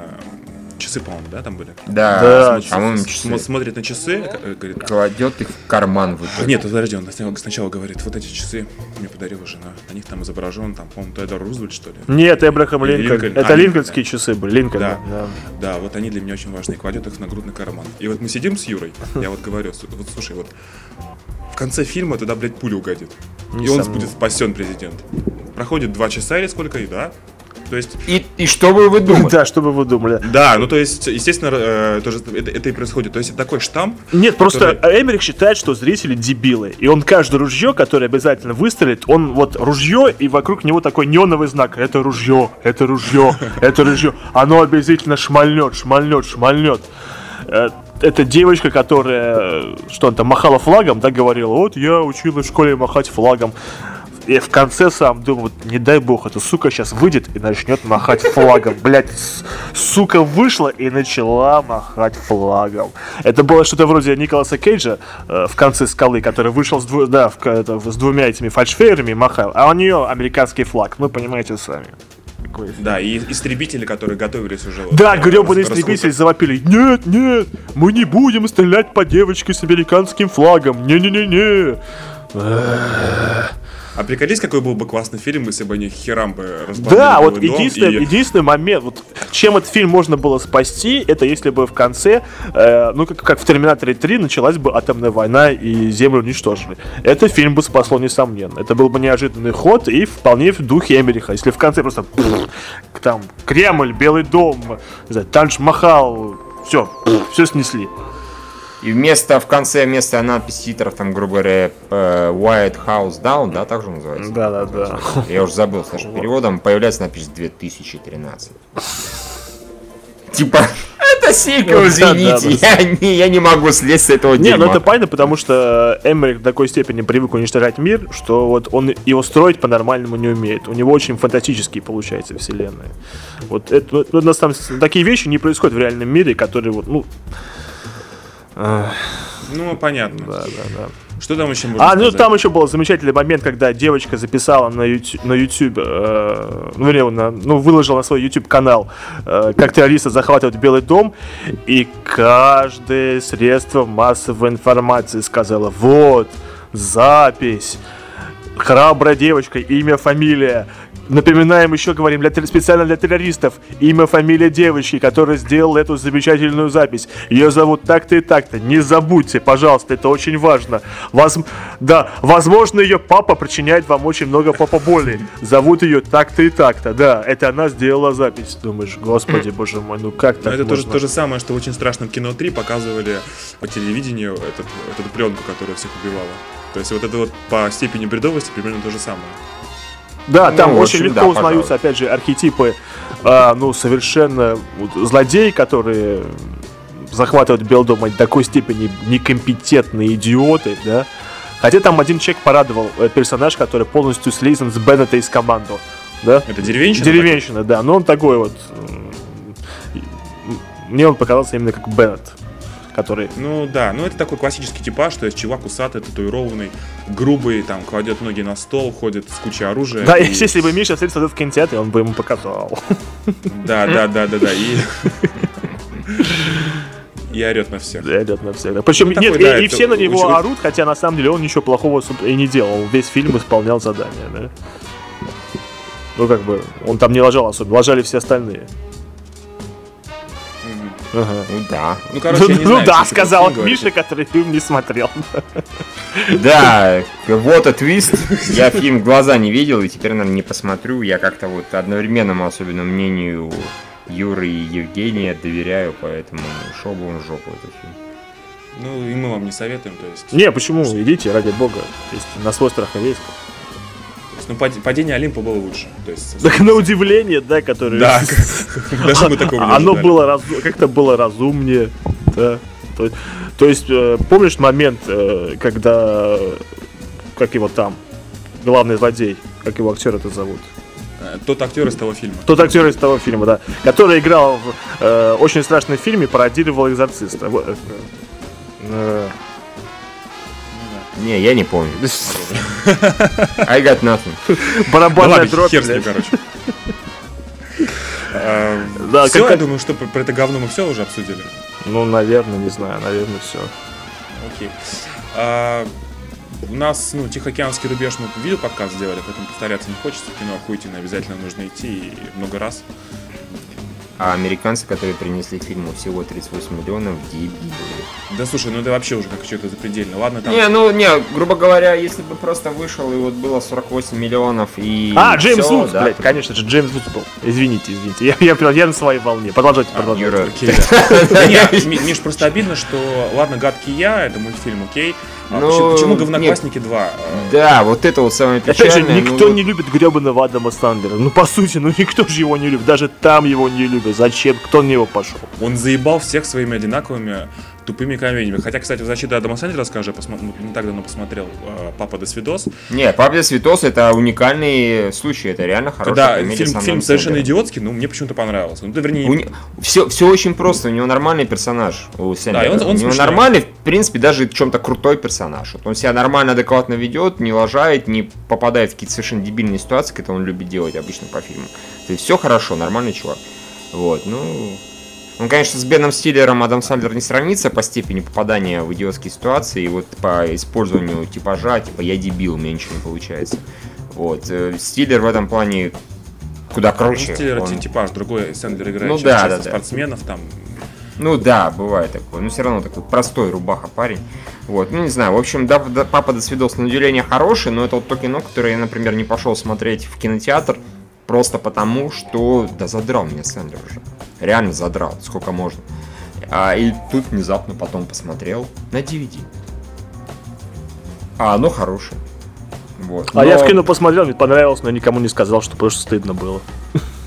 часы, по-моему, да, там были? Да, да по-моему, часы. Смотрит на часы, э, говорит... Кладет их в карман в итоге. Нет, подожди, он сначала говорит, вот эти часы мне подарила жена. На них там изображен, там, по-моему, Теодор Рузвельт, что ли? Нет, Эбрахам Линкольн. Линкольн. Это а, линкольнские да. часы были, Линкольн. Да. да. да, вот они для меня очень важны. Кладет их в нагрудный карман. И вот мы сидим с Юрой, я вот говорю, вот слушай, вот в конце фильма туда, блядь, пуля угодит. И он будет спасен, президент. Проходит два часа или сколько, и да, то есть... И, и что бы вы думали? Да, что бы вы думали. Да, ну то есть, естественно, э, тоже это, это и происходит. То есть это такой штамп. Нет, просто который... Эмерик считает, что зрители дебилы. И он каждое ружье, которое обязательно выстрелит, он вот ружье, и вокруг него такой неоновый знак. Это ружье, это ружье, это ружье. Оно обязательно шмальнет, шмальнет, шмальнет э, это девочка, которая, что он там, махала флагом, да, говорила, вот я училась в школе махать флагом я в конце сам думаю, не дай бог, эта сука сейчас выйдет и начнет махать флагом. Блять, сука вышла и начала махать флагом. Это было что-то вроде Николаса Кейджа э, в конце скалы, который вышел с, дву- да, в, это, с двумя этими фальшфейерами и махал. А у нее американский флаг, вы понимаете сами. Да, и истребители, которые готовились уже. Да, вот, гребаные истребители завопили. Нет, нет, мы не будем стрелять по девочке с американским флагом. Не-не-не-не. А приколись, какой был бы классный фильм, если бы они херам бы Да, вот единственный, и... единственный момент, вот чем этот фильм можно было спасти, это если бы в конце, э, ну как, как в Терминаторе 3, началась бы атомная война и Землю уничтожили. Этот фильм бы спасло, несомненно. Это был бы неожиданный ход и вполне в духе Эмериха. Если в конце просто там Кремль, Белый дом, Танж-Махал, все, все снесли. И вместо, в конце, вместо надписи титров, там, грубо говоря, э, White House Down, да, так же называется? Да, да, да. Я уже забыл с нашим переводом, появляется надпись 2013. Типа, это сиквел, извините, я, не, я не могу слезть с этого. Не, ну это понятно, потому что Эмерик в такой степени привык уничтожать мир, что вот он его строить по-нормальному не умеет. У него очень фантастические получается вселенные. Вот это, ну, у нас там такие вещи не происходят в реальном мире, которые вот, ну, ну, понятно. Да, да, да. Что там еще можно А, ну, сказать? ну там еще был замечательный момент, когда девочка записала на YouTube, на YouTube э, ну, вернее, на, ну, выложила на свой YouTube канал, э, как террористы захватывают Белый дом, и каждое средство массовой информации сказала, вот, запись, храбрая девочка, имя, фамилия, Напоминаем еще, говорим, для, специально для террористов, имя, фамилия девочки, которая сделала эту замечательную запись. Ее зовут так-то и так-то. Не забудьте, пожалуйста, это очень важно. Воз... Да, возможно, ее папа причиняет вам очень много папа боли. Зовут ее так-то и так-то. Да, это она сделала запись. Думаешь, господи, боже мой, ну как так Это можно? то, то же самое, что в очень страшном кино 3 показывали по телевидению этот, эту пленку, которая всех убивала. То есть вот это вот по степени бредовости примерно то же самое. Да, ну, там очень общем, легко да, узнаются, опять же, архетипы, э, ну, совершенно вот, злодеи, которые захватывают Белдом до такой степени некомпетентные идиоты, да. Хотя там один человек порадовал, э, персонаж, который полностью слизан с Беннета из команду. Да? Это деревенщина? Деревенщина, да. Но он такой вот... Мне он показался именно как Беннет который... Ну да, ну это такой классический типаж, то есть чувак усатый, татуированный, грубый, там, кладет ноги на стол, ходит с кучей оружия. Да, и... если бы Миша встретился в кинотеатре, он бы ему показал. Да, да, да, да, да, и... И орет на всех. И орет на всех. Да. Причем ну, нет, такой, и, да, и все на него очень... орут, хотя на самом деле он ничего плохого и не делал. Весь фильм исполнял задание, да. Ну, как бы, он там не ложал особо, ложали все остальные. Ага. Ну да. Ну, короче, я не ну знаю, да, сказал Миша, который фильм не смотрел. Да, вот и твист. Я фильм глаза не видел, и теперь, наверное, не посмотрю. Я как-то вот одновременному особенно мнению Юры и Евгения доверяю, поэтому шел бы он в жопу этот фильм. Ну, и мы вам не советуем, то есть... Не, почему? Идите, ради бога. Есть на свой страх и риск ну, падение Олимпа было лучше. То есть, так на удивление, да, которое... Да, даже мы такого не Оно было как-то было разумнее, да. То, есть, э, помнишь момент, э, когда, как его там, главный злодей, как его актер это зовут? Э, тот актер из того фильма. Тот актер из того фильма, да. Который играл в э, очень страшном фильме, пародировал экзорциста. Э, не, я не помню. I got nothing. Барабанная дробь. Хер с ним, короче. Да, все, я думаю, что про это говно мы все уже обсудили. Ну, наверное, не знаю, наверное, все. Окей. А, у нас, ну, Тихоокеанский рубеж мы видео подкаст сделали, поэтому повторяться не хочется. Кино охуительно, обязательно нужно идти и много раз. А американцы, которые принесли фильму всего 38 миллионов, дебилы. Да слушай, ну это вообще уже как что-то запредельно. Ладно, там... Не, ну, не, грубо говоря, если бы просто вышел и вот было 48 миллионов и... А, Джеймс все, Вудс, да. блядь, конечно же, Джеймс Вудс был. Извините, извините, я, я, я на своей волне. Продолжайте, а, продолжайте. Миш, просто обидно, что, ладно, «Гадкий я», это мультфильм, окей, а ну, почему, говноклассники нет. 2? Да, вот это вот самое печальное. Опять же, никто ну... не любит гребаного Адама Сандера. Ну, по сути, ну никто же его не любит. Даже там его не любят. Зачем? Кто на него пошел? Он заебал всех своими одинаковыми тупыми комедиями. Хотя, кстати, в защиту Адама Сэндлера, скажу, я посмо... Ну, не так давно посмотрел э, «Папа до свидос». Не, «Папа до свидос» — это уникальный случай, это реально Когда комедия фильм, фильм совершенно идиотский, но мне почему-то понравился. Ну, ты, вернее... У... Все, все очень просто, у него нормальный персонаж у Сэндлера. Да, он, он у него нормальный, в принципе, даже в чем-то крутой персонаж. Вот он себя нормально, адекватно ведет, не лажает, не попадает в какие-то совершенно дебильные ситуации, которые он любит делать обычно по фильму. То есть все хорошо, нормальный чувак. Вот, ну, ну, конечно, с Беном Стиллером Адам Сандер не сравнится по степени попадания в идиотские ситуации и вот по использованию типажа, типа я дебил, у меня ничего не получается. Вот. Э, Стиллер в этом плане куда круче. Ну, Стиллер он... типаж, другой Сандер играет ну, да, да, спортсменов там. Ну да, бывает такое. Но все равно такой простой рубаха парень. Вот, ну не знаю. В общем, да, да, папа до свидос на удивление хороший, но это вот то кино, которое я, например, не пошел смотреть в кинотеатр, просто потому, что да задрал меня Сэндлер уже реально задрал, сколько можно. А, и тут внезапно потом посмотрел на DVD. А оно хорошее. Вот. А но... я в кино посмотрел, мне понравилось, но никому не сказал, что просто стыдно было.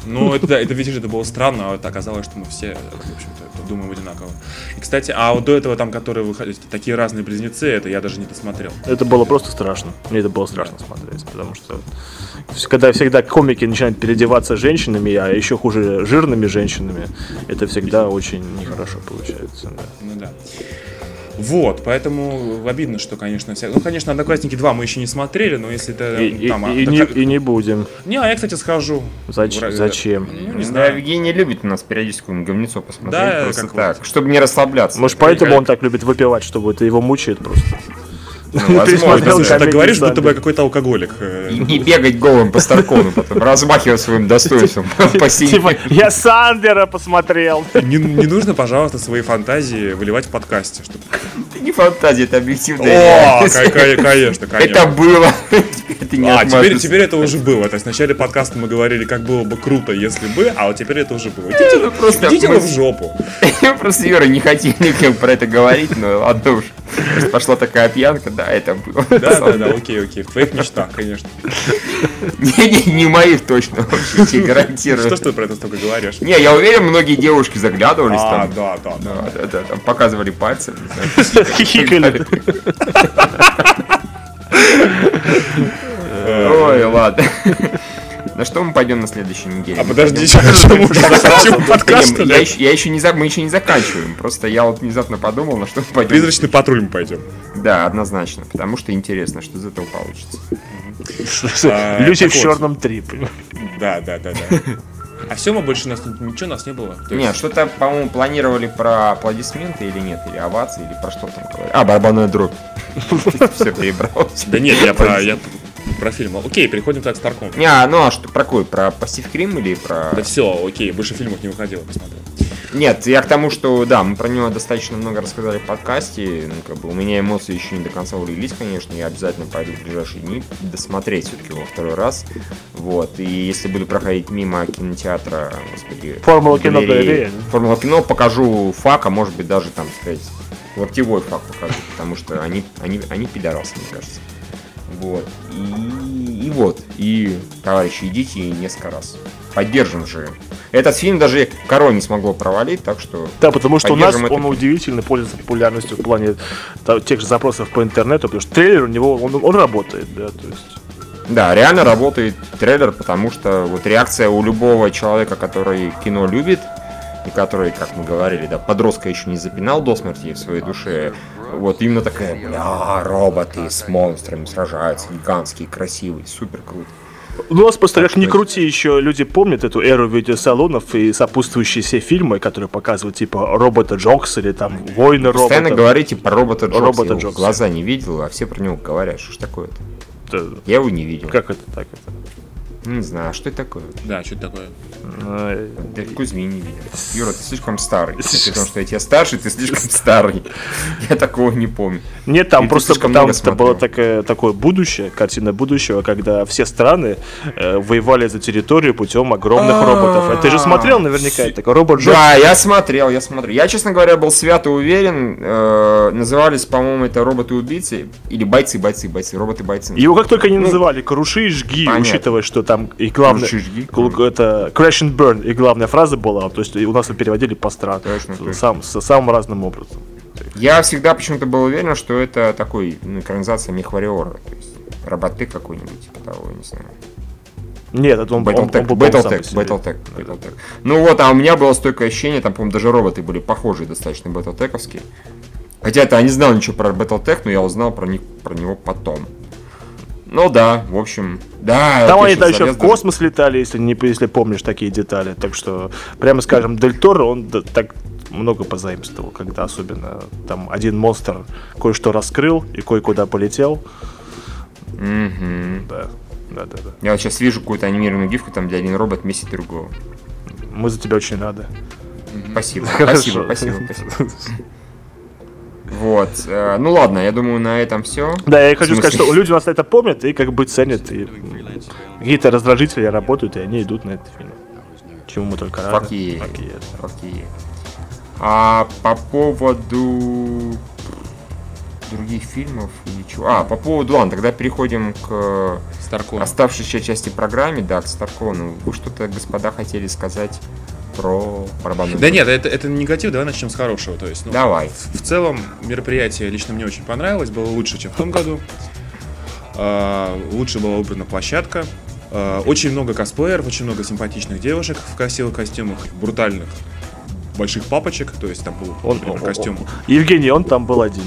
Ну, это, да, это, видишь, это было странно, а это оказалось, что мы все, в общем-то, думаем одинаково. И, кстати, а вот до этого там, которые выходят, такие разные близнецы, это я даже не досмотрел. Это было просто страшно. Мне это было страшно смотреть, потому что когда всегда комики начинают переодеваться женщинами, а еще хуже жирными женщинами, это всегда очень нехорошо получается. Да. Ну да. Вот, поэтому обидно, что, конечно, вся... ну, конечно, Одноклассники 2 мы еще не смотрели, но если это и, там... И, а, и, не, и не будем. Не, а я, кстати, схожу. Зач... В... Зачем? Ну, не знаю. Да, Евгений любит у нас периодически говнецо посмотреть да, просто так, вот. чтобы не расслабляться. Может, поэтому он так любит выпивать, чтобы это его мучает просто. Ну, возможно. Ты так говоришь, будто бы какой-то алкоголик. Э. И, и бегать голым по Старкону, потом размахивать своим достоинством по Типа, я Сандера посмотрел. Не, не нужно, пожалуйста, свои фантазии выливать в подкасте. Чтобы... Это не фантазия, это объективная О, конечно, конечно. Это было. а, теперь, теперь это уже было. То есть в начале подкаста мы говорили, как было бы круто, если бы, а вот теперь это уже было. Идите, ну, просто идите мы... в жопу. Просто Юра не хотели про это говорить, но ладно уж. Пошла такая пьянка, да, это было. Да, да, да, окей, окей. В твоих мечтах, конечно. Не, не, не моих точно, вообще, гарантирую. Что ж ты про это столько говоришь? Не, я уверен, многие девушки заглядывались а, там. Да, да, да. Да, да, там показывали пальцы. Хихикали. Ой, ладно. На что мы пойдем на следующей неделе? А подожди, что мы подкаст? Я еще не мы еще не заканчиваем. Просто я вот внезапно подумал, на что мы пойдем. Призрачный патруль мы пойдем. Да, однозначно. Потому что интересно, что из этого получится. А, Люди в черном трип. Да, да, да, да. А все, мы больше нас ничего нас не было. Нет, что-то, по-моему, планировали про аплодисменты или нет, или овации, или про что там говорили. А, барабанная дробь. Все перебрал. Да нет, я про про фильм. Окей, переходим так к Старком. Не, а, ну а что, про какой? Про Пассив Крим или про... Да все, окей, больше фильмов не выходило, посмотрел. Нет, я к тому, что, да, мы про него достаточно много рассказали в подкасте. Ну, как бы у меня эмоции еще не до конца улеглись, конечно. Я обязательно пойду в ближайшие дни досмотреть все-таки его второй раз. Вот. И если буду проходить мимо кинотеатра, господи... Формула кино галереи. Формула кино покажу фак, а может быть даже там, сказать, локтевой факт покажу, потому что они, они, они пидорасы, мне кажется. Вот. И, и вот. И, товарищи, идите несколько раз. Поддержим же. Этот фильм даже Коро не смогло провалить, так что... Да, потому что у нас он удивительно пользуется популярностью в плане тех же запросов по интернету, потому что трейлер у него, он, он работает, да, то есть... Да, реально работает трейлер, потому что вот реакция у любого человека, который кино любит, и который, как мы говорили, да, подростка еще не запинал до смерти в своей душе, вот именно такая, бля, роботы с монстрами сражаются, гигантские, красивые, супер круто. У нас просто как ни крути, еще люди помнят эту эру видеосалонов и сопутствующие все фильмы, которые показывают типа робота Джокс или там войны роботов. Постоянно говорите про робота Джокс. Робота Джокс. глаза не видел, а все про него говорят. Что ж такое-то? Я его не видел. Как это так это? Не знаю, а что это такое? Да, что это такое? Да Кузьми не видел. Юра, ты слишком старый. Потому что я тебя старше, ты слишком старый. Я такого не помню. Нет, там просто там это было такое, такое будущее, картина будущего, когда все страны э, воевали за территорию путем огромных а. роботов. Ты же смотрел наверняка, это робот Да, я смотрел, я смотрел. Я, честно говоря, был свято уверен. Э, назывались, по-моему, это роботы-убийцы или бойцы-бойцы, бойцы, роботы-бойцы. Его как только не ну, называли, круши и жги, учитывая, что там и главное, это crash and burn, и главная фраза была, то есть у нас переводили по странам, сам, самым разным образом. Я всегда почему-то был уверен, что это такой ну, экранизация Мехвариора, то есть роботы какой-нибудь, типа того, не знаю. Нет, это он, Battletech, он, он, Battletech, Battletech, Battletech. Ну вот, а у меня было стойкое ощущение, там, по-моему, даже роботы были похожие достаточно Battletech-овские. Хотя это я не знал ничего про Battletech, но я узнал про, них, про него потом. Ну да, в общем, да. Там они еще в космос летали, если не если помнишь такие детали. Так что, прямо скажем, Дель Торо, он так много позаимствовал, когда особенно там один монстр кое-что раскрыл и кое-куда полетел. Угу. Да. Да, да, да. Я вот сейчас вижу какую-то анимированную гифку, там, где один робот месяц другого. Мы за тебя очень рады. Спасибо, спасибо, спасибо, спасибо. Вот. Э, ну ладно, я думаю, на этом все. Да, я хочу сказать, что люди у нас это помнят и как бы ценят. И какие-то раздражители работают, и они идут на этот фильм. Чему мы только рады. Какие? Какие? А по поводу других фильмов ничего. А, по поводу, ладно, тогда переходим к Старкону. оставшейся части программы, да, к Старкону. Вы что-то, господа, хотели сказать про барабанную Да нет, это, это негатив, давай начнем с хорошего. То есть, ну, давай. В, в целом, мероприятие лично мне очень понравилось, было лучше, чем в том году. Uh, лучше была выбрана площадка. Uh, очень много косплееров, очень много симпатичных девушек в красивых костюмах, брутальных больших папочек, то есть там был он, например, костюм. Евгений, он там был один.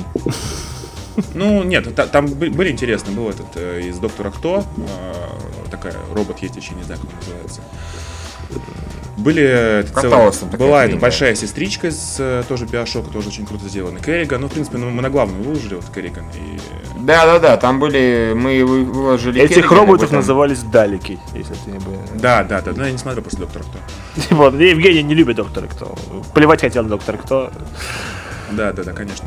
Ну, нет, там были интересно. Был этот э, из Доктора Кто, э, такая робот есть, еще не знаю, как он называется. Были целая, была эта большая сестричка из э, тоже Биошока, тоже очень круто сделана. Керриган, ну, в принципе, ну, мы на главную выложили вот Керриган. И... Да, да, да, там были, мы выложили Этих Керриган, роботов этом... назывались Далики, если ты не был. Да, да, да, но я не смотрел после Доктора Кто. Вот, Евгений не любит Доктора Кто. Плевать хотел на Доктора Кто. Да, да, да, конечно.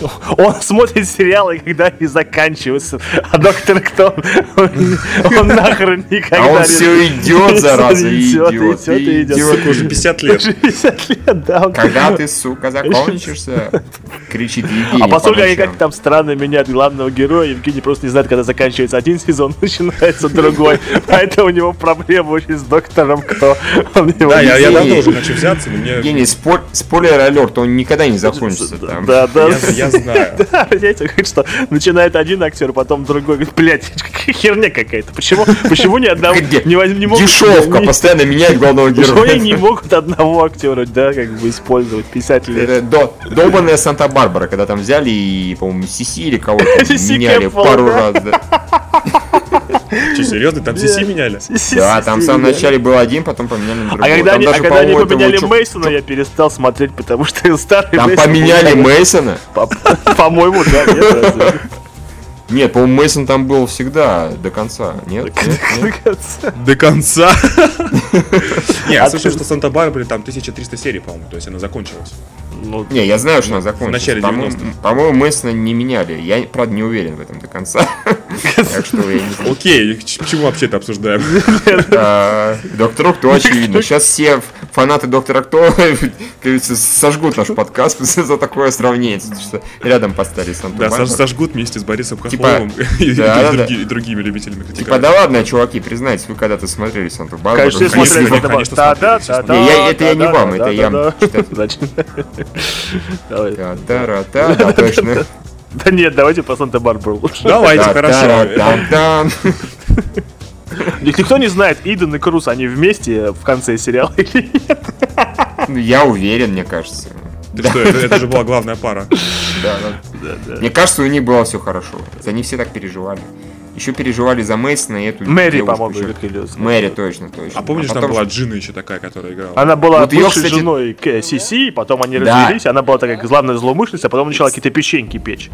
Он смотрит сериалы, когда они заканчиваются. А доктор кто? Он, нахрен никогда А он все идет, зараза, идет, идет, идет. идет. Уже 50 лет. Уже 50 лет, да. Когда ты, сука, закончишься, кричит Евгений. А поскольку они как там странно меняют главного героя, Евгений просто не знает, когда заканчивается один сезон, начинается другой. Поэтому у него проблема очень с доктором кто. Да, я давно уже хочу взяться, но мне... Евгений, спойлер алерт, он никогда не закончится там. Да, да. Я, я знаю. Да, понимаете, говорит, что начинает один актер, потом другой. Говорит, блядь, херня какая-то. Почему, почему ни одного не, не могут... Дешевка, постоянно меняет главного героя. Почему они не могут одного актера, да, как бы использовать 50 лет? Долбанная Санта-Барбара, когда там взяли и, по-моему, Сиси или кого-то меняли пару раз. Что, серьезно? Там Сиси меняли? Да, там в самом начале был один, потом поменяли на. А когда они, а когда они поменяли Мейсона, я перестал смотреть, потому что старый Там поменяли Мейсона? По-моему, да, нет, Нет, по-моему, Мейсон там был всегда до конца. Нет? До конца. До конца. Не, я слышал, что Санта-Барбаре там 1300 серий, по-моему, то есть она закончилась. Ну, не, я знаю, что она закончилась. В начале 90 По-моему, Мэйсона не меняли. Я, правда, не уверен в этом до конца. Так что я не знаю. Окей, почему вообще это обсуждаем? Доктор Кто, очевидно. Сейчас все фанаты Доктора Кто, сожгут наш подкаст за такое сравнение. Что рядом поставили Санту Да, сожгут вместе с Борисом Хохловым и другими любителями Типа, да ладно, чуваки, признайтесь, вы когда-то смотрели Санту Барбару. Конечно, смотрели. Да, да, да. Это я не вам, это я Давай. Да, точно. Да нет, давайте по Санта-Барбару лучше. Давайте, хорошо. Никто не знает, Иден и Круз, они вместе в конце сериала или нет? Ну, я уверен, мне кажется. что, это, это же была главная пара. Да, да. Мне кажется, у них было все хорошо. Они все так переживали. Еще переживали за Мейсона и эту Мэри, по-моему, или Мэри, точно, точно. А помнишь, а потом... там была Джина еще такая, которая играла? Она была вот бывшей ее, кстати... женой Сиси, потом они да. развелись, она была такая главная злоумышленница, а потом начала какие-то печеньки печь.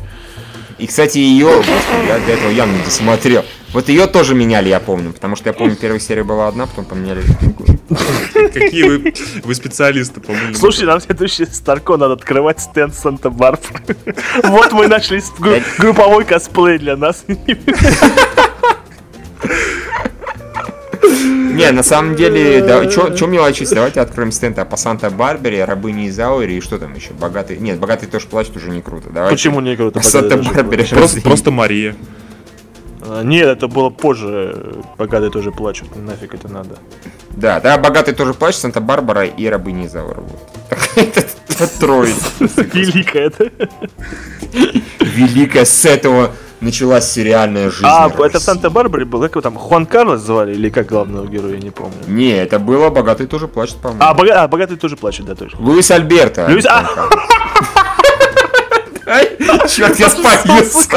И, кстати, ее, господи, я до этого явно не досмотрел. Вот ее тоже меняли, я помню, потому что я помню, первая серия была одна, потом поменяли Какие вы, вы специалисты, по-моему. Слушай, нам следующий Старко надо открывать стенд Санта-Барбара. Вот мы нашли групповой косплей для нас. Не, на самом деле, да, чё мелочись, давайте откроем стенд по Санта-Барбаре, рабыни Изаури и что там еще, богатый, нет, богатый тоже плачет уже не круто, давайте. Почему не круто? Санта-Барбаре. Просто, просто Мария. А, нет, это было позже. Богатые тоже плачут. Нафиг это надо. Да, да, богатый тоже плачет, Санта-Барбара и рабыни Изаура. Это троица. Великая, это. Великая с этого началась сериальная жизнь. А, России. это в Санта-Барбаре был, как его там, Хуан Карлос звали, или как главного героя, я не помню. Не, это было «Богатый тоже плачет», по-моему. А, бога... а «Богатый тоже плачет», да, точно. Луис Альберто. Луис... А... Черт, я спалился.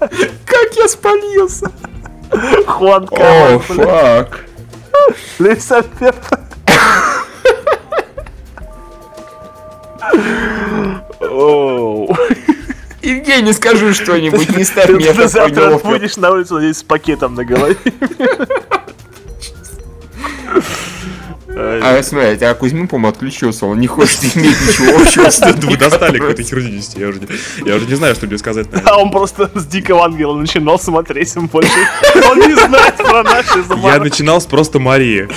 Как я спалился. Хуан Карлос. О, фак. Луис Альберто. Оу. Евгений, скажи что-нибудь, не ставь меня Ты завтра будешь на улицу здесь с пакетом на голове. А смотри, а Кузьмин, по-моему, отключился, он не хочет иметь ничего общего с Вы достали какой-то херни нести, я уже, я уже не знаю, что тебе сказать. А он просто с Дикого Ангела начинал смотреть, он больше, он не знает про наши. Я начинал с просто Марии.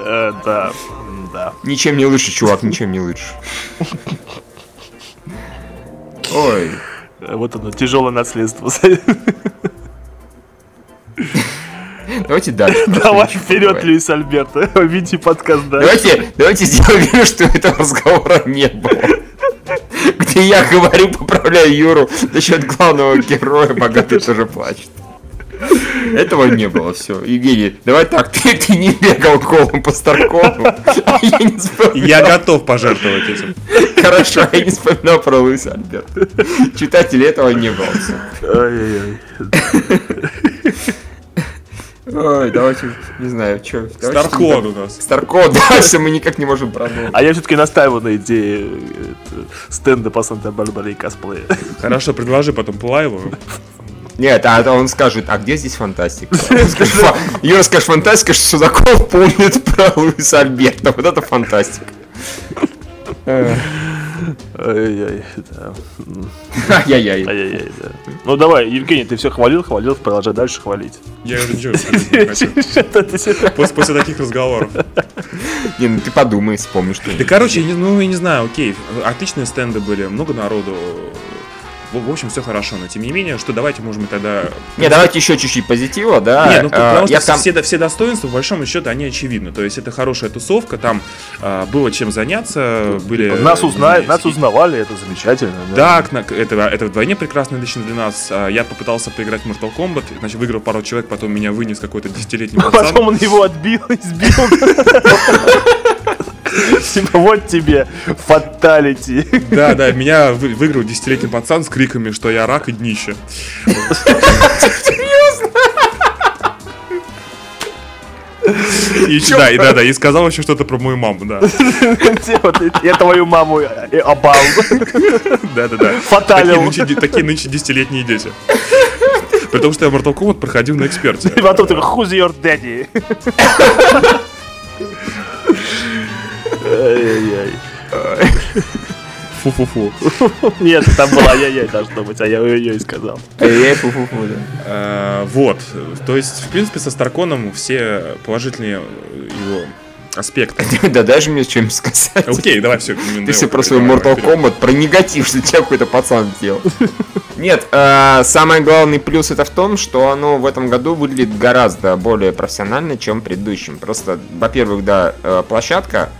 Э, да, да. Ничем не лучше, чувак, ничем не лучше. Ой. Вот оно, тяжелое наследство. Давайте дальше. Давай вперед, Люис Альберто. Видите подкаст дальше. Давайте, давайте сделаем вид, что этого разговора не было. Где я говорю, поправляю Юру насчет главного героя, богатый тоже плачет. Этого не было, все. Евгений, давай так, ты, ты не бегал голым по Старкову, а я не вспоминал. Я готов пожертвовать этим. Хорошо, я не вспоминал про Луиса Альберта. Читателей этого не было. Ой-ой-ой. Ой, давайте, не знаю, что. Старкод у нас. Старкод, дальше мы никак не можем продумать. А я все-таки настаиваю на идее стенда по Санта-Барбаре и косплея. Хорошо, предложи потом Пылаеву. Нет, а он скажет, а где здесь фантастика? Юра скажет, фантастика, что Судаков помнит про Луиса Альберта. Вот это фантастика. Ай-яй, да. Ай-яй-яй. Ай-яй-яй, да. Ну давай, Евгений, ты все хвалил, хвалил, продолжай дальше хвалить. Я уже ничего. После, после таких разговоров. Не, ну ты подумай, вспомни что Да короче, ну я не знаю, окей, отличные стенды были, много народу, в общем, все хорошо, но тем не менее, что давайте, можем тогда... Не, давайте еще чуть-чуть позитива, да. Не, ну а, потому что я все, там... все достоинства, в большом счету, они очевидны. То есть это хорошая тусовка, там а, было чем заняться, были... Нас, узна... нас узнавали, это замечательно. Да, да это, это вдвойне прекрасно лично для нас. А, я попытался поиграть в Mortal Kombat, значит, выиграл пару человек, потом меня вынес какой-то десятилетний пацан. Потом он его отбил, избил. Типа, вот тебе фаталити. Да, да, меня выиграл десятилетний пацан с криками, что я рак и днище. И, да, и, да, да, и сказал еще что-то про мою маму, да. Типа, я твою маму обал. Да, да, да. Фаталил. Такие нынче десятилетние дети. Потому что я Mortal Kombat проходил на эксперте. И потом такой, who's your daddy? Ай-яй-яй. Фу-фу-фу. Нет, там было ай-яй-яй должно быть, а я ай-яй сказал. Ай-яй, фу-фу-фу, да. А, вот. То есть, в принципе, со Старконом все положительные его аспекты. Да даже мне с чем сказать. Окей, давай все. Ты все про свой Mortal Kombat, про негатив, что тебя какой-то пацан сделал. Нет, э, самый главный плюс это в том, что оно в этом году выглядит гораздо более профессионально, чем в предыдущем. Просто, во-первых, да, э, площадка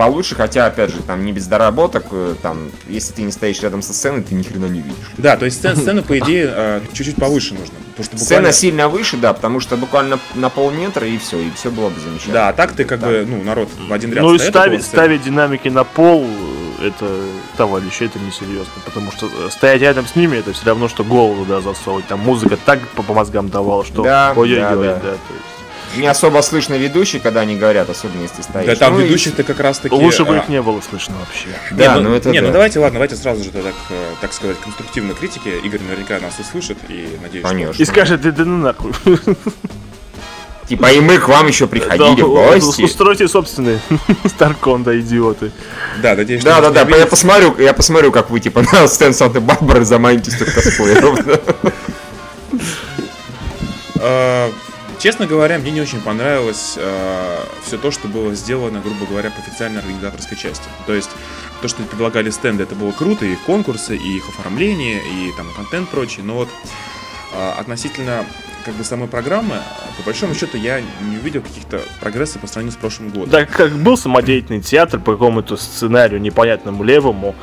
получше, хотя, опять же, там не без доработок, э, там, если ты не стоишь рядом со сценой, ты ни хрена не видишь. Да, то есть сцена, сцена по идее, э, чуть-чуть повыше нужно. Потому что буквально... Сцена сильно выше, да, потому что буквально на полметра и все, и все было бы замечательно. Да, а так ты как да. бы, ну, народ в один ряд Ну и ставить, ставить динамики на пол, это, товарищи, это несерьезно. Потому что стоять рядом с ними, это все равно, что голову, да, засовывать. Там музыка так по, по мозгам давала, что да, ой-ой-ой, да, да. да, то есть не особо слышно ведущих, когда они говорят, особенно если стоишь. Да, там ну, ведущих-то как раз таки... Лучше бы а... их не было слышно вообще. Да, не, ну, ну это Не, ну да. ну давайте, ладно, давайте сразу же так, э, так сказать, конструктивной критики. Игорь наверняка нас услышит и надеюсь, Конечно. Что... И скажет, да, да ну нахуй. Типа и мы к вам еще приходили в гости. Устройте собственный Старкон, да, идиоты. Да, надеюсь, Да, да, да, я посмотрю, я посмотрю, как вы типа на Стэн Санта-Барбары заманитесь тут косплеером. Честно говоря, мне не очень понравилось э, все то, что было сделано, грубо говоря, по официальной организаторской части. То есть то, что предлагали стенды, это было круто, и конкурсы, и их оформление, и там контент прочий. Но вот э, относительно как бы самой программы, по большому счету, я не увидел каких-то прогресса по сравнению с прошлым годом. Да, как был самодеятельный театр по какому-то сценарию непонятному левому,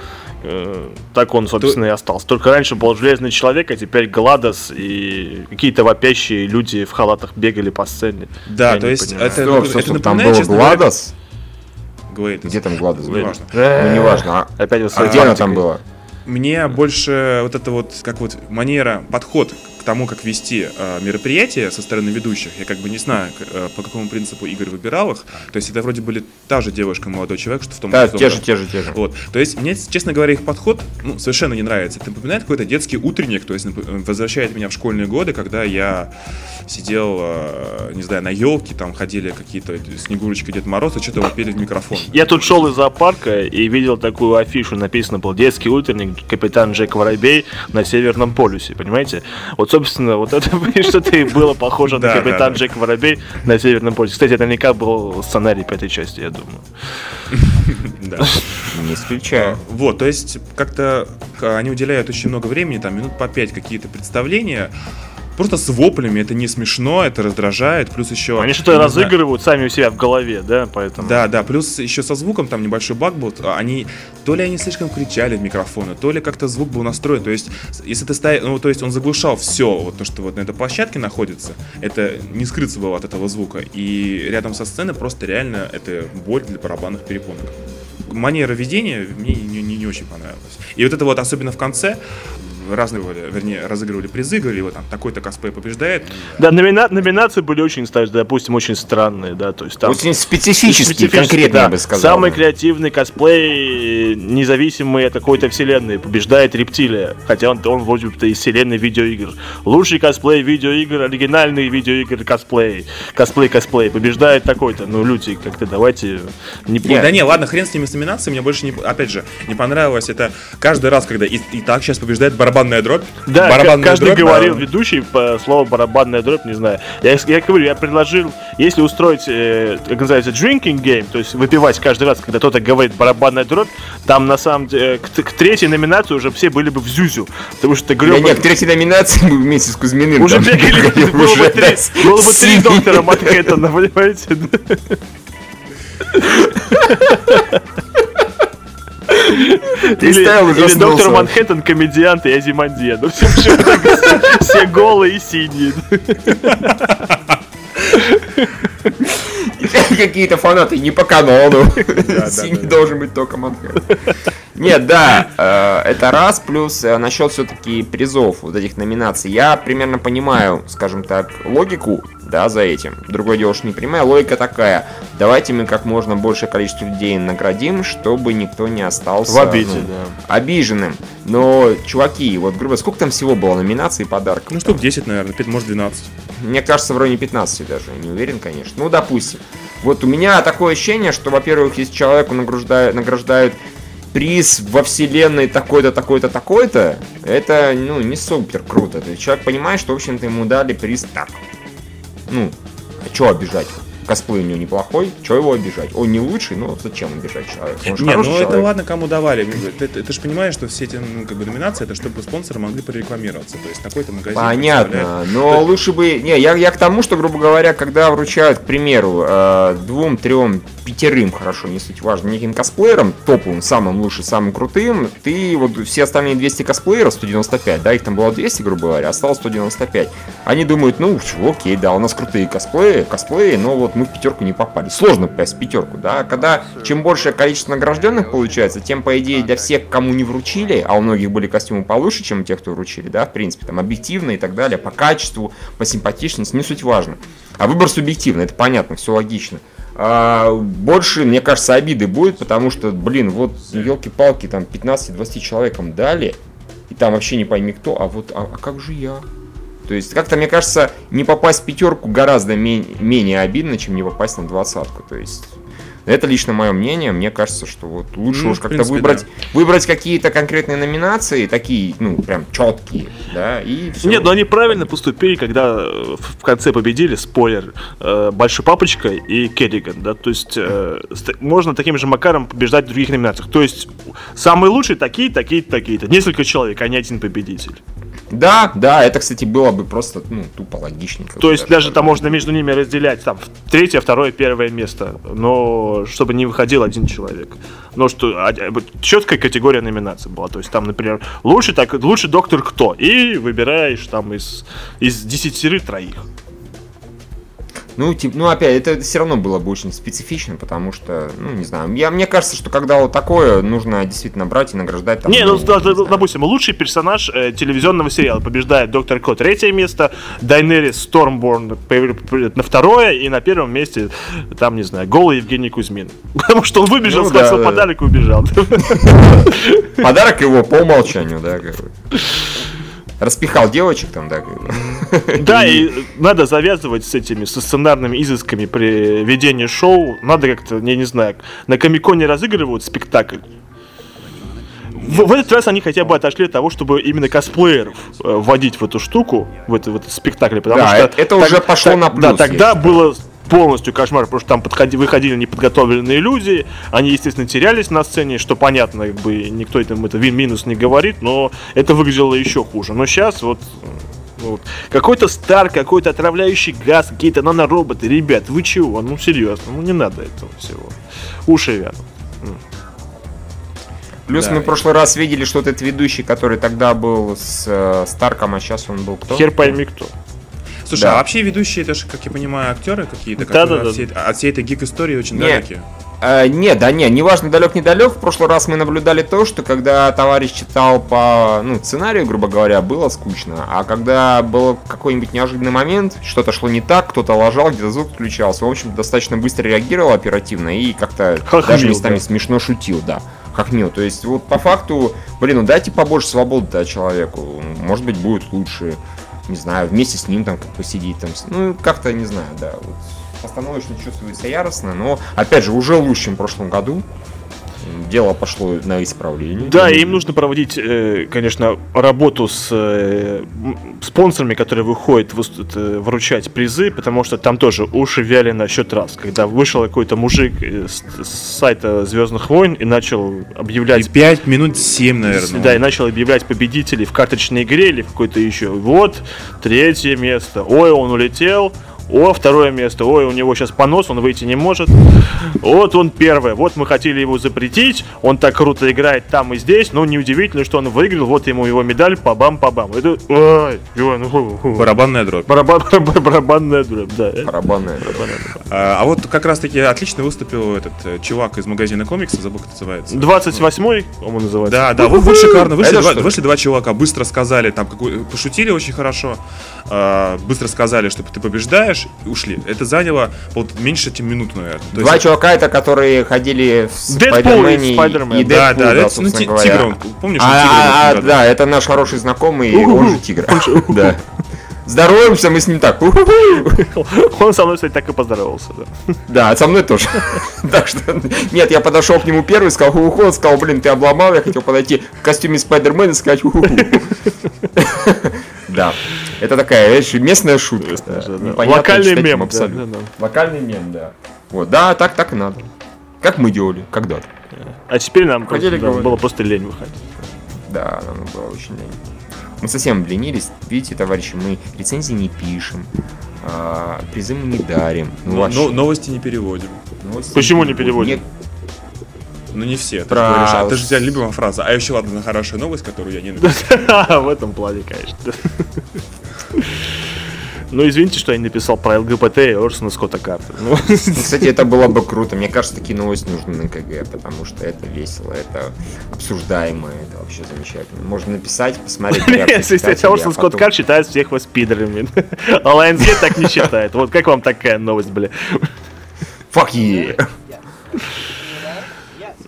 так он, собственно, То... и остался. Только раньше был Железный Человек, а теперь Гладос и какие-то вопящие люди в халатах бегали по сцене. Да, я то есть понимаю. это, стоп, стоп, это стоп, там был Гладос? Говорит, Где там Гладос? Неважно. Ну, неважно. А, Опять а где она там была? Мне больше вот это вот, как вот манера, подход тому, как вести э, мероприятие со стороны ведущих, я как бы не знаю, э, по какому принципу Игорь выбирал их. То есть это вроде были та же девушка, молодой человек, что в том Да, те же, те же, те же. Вот. То есть мне, честно говоря, их подход ну, совершенно не нравится. Это напоминает какой-то детский утренник, то есть возвращает меня в школьные годы, когда я сидел, э, не знаю, на елке, там ходили какие-то Снегурочки, Дед Мороз, и что-то пели в микрофон. Я тут шел из зоопарка и видел такую афишу, написано был «Детский утренник, капитан Джек Воробей на Северном полюсе», понимаете? Вот, собственно, вот это что-то и было похоже на капитан Джек Воробей на Северном полюсе. Кстати, это наверняка был сценарий пятой части, я думаю. Да. Не исключаю. Вот, то есть как-то они уделяют очень много времени, там минут по пять какие-то представления, просто с воплями, это не смешно, это раздражает, плюс еще... Они что-то разыгрывают знаю, сами у себя в голове, да, поэтому... Да, да, плюс еще со звуком там небольшой баг был, они, то ли они слишком кричали в микрофоны, то ли как-то звук был настроен, то есть, если ты ставишь, ну, то есть он заглушал все, вот то, что вот на этой площадке находится, это не скрыться было от этого звука, и рядом со сценой просто реально это боль для барабанных перепонок. Манера ведения мне не, не, не очень понравилась. И вот это вот, особенно в конце, разные, вернее, разыгрывали призы, говорили, вот там такой-то косплей побеждает. Да, номина- номинации были очень, допустим, очень странные, да, то есть там... Очень специфические, специфические конкретно, да. я бы сказал. Самый креативный косплей, независимый от какой-то вселенной, побеждает Рептилия, хотя он, он вроде бы из вселенной видеоигр. Лучший косплей видеоигр, оригинальный видеоигр косплей, косплей-косплей, побеждает такой-то. Ну, люди, как-то давайте... Не... Нет, да не, ладно, хрен с ними с номинациями, мне больше, не, опять же, не понравилось это каждый раз, когда и, и так сейчас побеждает барабан барабанная дробь. Да, барабанная каждый дробь, говорил, да. ведущий по слову барабанная дробь, не знаю. Я, я говорю, я предложил, если устроить, э, как называется, drinking game, то есть выпивать каждый раз, когда кто-то говорит барабанная дробь, там на самом деле к, к третьей номинации уже все были бы в зюзю. Потому что гребаный... Нет, нет, к третьей номинации мы вместе с Кузьминым. Уже бегали, было бы три, было бы три доктора Манхэттена, понимаете? Или, или доктор Манхэттен, комедиант и Азимандия. Ну, все, все, все голые и синие. Какие-то фанаты не по канону. Синий должен быть только Манхэттен. Нет, да, э, это раз. Плюс э, насчет все-таки призов вот этих номинаций. Я примерно понимаю, скажем так, логику да, за этим. Другое дело, что не понимаю, логика такая. Давайте мы как можно большее количество людей наградим, чтобы никто не остался в обиде, ну, да. обиженным. Но, чуваки, вот, грубо сколько там всего было номинаций и подарков? Ну, штук 10, наверное, 5, может, 12. Мне кажется, в районе 15 даже, не уверен, конечно. Ну, допустим. Вот у меня такое ощущение, что, во-первых, если человеку награждают, награждают приз во вселенной такой-то, такой-то, такой-то, это, ну, не супер круто. То есть человек понимает, что, в общем-то, ему дали приз так. Ну, а что обижать? Косплей у него неплохой, что его обижать? Он не лучший, но зачем обижать человека? Он не, ну человек. это ладно, кому давали. Ты, ты, ты же понимаешь, что все эти ну, как бы, номинации, это чтобы спонсоры могли прорекламироваться. То есть такой-то магазин. Понятно, но есть... лучше бы... Не, я, я к тому, что, грубо говоря, когда вручают, к примеру, э, двум, трем, пятерым, хорошо, не суть важно, неким косплеерам, топовым, самым лучшим, самым крутым, ты вот все остальные 200 косплееров, 195, да, их там было 200, грубо говоря, осталось 195. Они думают, ну, окей, да, у нас крутые косплеи, косплеи, но вот мы в пятерку не попали. Сложно попасть в пятерку, да. Когда чем большее количество награжденных получается, тем, по идее, для всех, кому не вручили, а у многих были костюмы получше, чем у тех, кто вручили, да, в принципе, там, объективно и так далее, по качеству, по симпатичности, не суть важно. А выбор субъективный, это понятно, все логично. А, больше, мне кажется, обиды будет, потому что, блин, вот елки-палки, там 15-20 человекам дали, и там вообще не пойми кто, а вот, а, а как же я? То есть, как-то, мне кажется, не попасть в пятерку гораздо менее обидно, чем не попасть на двадцатку. То есть, это лично мое мнение. Мне кажется, что вот лучше ну, уж как-то выбрать, да. выбрать какие-то конкретные номинации, такие, ну, прям четкие, да, и все. Нет, но они правильно поступили, когда э, в конце победили, спойлер, э, Большой Папочка и Керриган, да, то есть э, можно таким же макаром побеждать в других номинациях. То есть самые лучшие такие, такие, такие-то. Несколько человек, а не один победитель. Да, да, это, кстати, было бы просто, ну, тупо логичненько. То есть даже там можно между ними разделять, там, третье, второе, первое место, но чтобы не выходил один человек. Но что, а, четкая категория номинаций была, то есть там, например, лучший, так, лучший доктор кто, и выбираешь там из, из десятерых троих. Ну, типа, ну, опять, это все равно было бы очень специфично, потому что, ну, не знаю, я, мне кажется, что когда вот такое, нужно действительно брать и награждать там... Не, ну, да, да, допустим, лучший персонаж э, телевизионного сериала побеждает Доктор Ко третье место, Дайнерис Стормборн на второе, и на первом месте, там, не знаю, голый Евгений Кузьмин. Потому что он выбежал, ну, схватил да, подарок и убежал. Подарок его по умолчанию, да, распихал девочек там, да. Да, и надо завязывать с этими, со сценарными изысками при ведении шоу. Надо как-то, я не знаю, на Комиконе разыгрывают спектакль. В, в этот раз они хотя бы отошли от того, чтобы именно косплееров э, вводить в эту штуку, в, это, в этот спектакль, потому да, что... это, так, уже пошло так, на плюс. Да, тогда было полностью кошмар, потому что там подходи, выходили неподготовленные люди, они, естественно, терялись на сцене, что понятно, как бы никто этим это минус не говорит, но это выглядело еще хуже. Но сейчас вот вот. Какой-то стар, какой-то отравляющий газ, какие-то нанороботы. Ребят, вы чего? Ну, серьезно, ну не надо этого всего. Уши вянут. Плюс да. мы в прошлый раз видели, что этот ведущий, который тогда был с э, Старком, а сейчас он был кто? Хер пойми кто. Слушай, да. а вообще ведущие, это же, как я понимаю, актеры какие-то, да, да, да. От, всей, от всей этой гик-истории очень Нет. далекие. А, нет, да не, неважно, далек, недалек. В прошлый раз мы наблюдали то, что когда товарищ читал по ну, сценарию, грубо говоря, было скучно. А когда был какой-нибудь неожиданный момент, что-то шло не так, кто-то лажал, где-то звук включался. В общем, достаточно быстро реагировал оперативно и как-то даже местами да. смешно шутил, да. Как мил. То есть, вот по факту, блин, ну дайте побольше свободы человеку. Может быть, будет лучше не знаю, вместе с ним там как посидеть там, ну, как-то, не знаю, да, вот. Остановочно чувствуется яростно, но, опять же, уже лучше, чем в прошлом году, дело пошло на исправление. Да, и им нужно проводить, э, конечно, работу с э, спонсорами, которые выходят э, вручать призы, потому что там тоже уши вяли на счет раз. Когда вышел какой-то мужик с, сайта Звездных войн и начал объявлять... И 5 минут 7, наверное. Да, и начал объявлять победителей в карточной игре или в какой-то еще. Вот, третье место. Ой, он улетел. О, второе место. Ой, у него сейчас понос, он выйти не может. Вот он первый. Вот мы хотели его запретить. Он так круто играет там и здесь. Но неудивительно, что он выиграл. Вот ему его медаль. Пабам-пабам. Это... Ой, ну, Барабанная дробь. Барабан, барабанная дробь, да. Барабанная дробь. А, а вот как раз таки отлично выступил этот э, чувак из магазина комиксов, забыл, как называется. 28-й, по-моему, называется. Да, да, вот, вот шикарно. Вышли, два, вышли два чувака, быстро сказали, там, какой, пошутили очень хорошо. А, быстро сказали, что ты побеждаешь знаешь, ушли. Это заняло вот, меньше, чем минуту, наверное. То Два есть... чувака это, которые ходили в Спайдермене и, и Да, да, это, ну, Тигр, он, помнишь, а, тигр, а, да, это наш хороший знакомый, он же Тигр. Да. Здороваемся, мы с ним так. Он со мной, кстати, так и поздоровался. Да, да со мной тоже. Так что, нет, я подошел к нему первый, сказал ху он сказал, блин, ты обломал, я хотел подойти в костюме Спайдермена и сказать ху Да. Это такая, видишь, местная шутка. Да. Да. Локальный мем. Абсолютно. Да, да, да. Локальный мем, да. Вот, да, так, так и надо. Как мы делали когда-то. А теперь нам Хотели просто, да, было просто лень выходить. Да, нам было очень лень. Мы совсем обленились. Видите, товарищи, мы рецензии не пишем, а, призы мы не дарим. Ну, но, но, новости не переводим. Новости Почему не переводим? Нет, ну не все. Ты, Про... говоришь, а, ты же у тебя любимая фраза. А еще ладно, хорошая новость, которую я не написал. В этом плане, конечно. Ну, извините, что я не написал про ЛГБТ и Орсона Скотта Карта. Ну. Кстати, это было бы круто. Мне кажется, такие новости нужны на КГ, потому что это весело, это обсуждаемо, это вообще замечательно. Можно написать, посмотреть. Если Орсон Скотт Карт считает всех вас пидорами. А Lionsgate так не считает. Вот как вам такая новость, бля? Fuck yeah!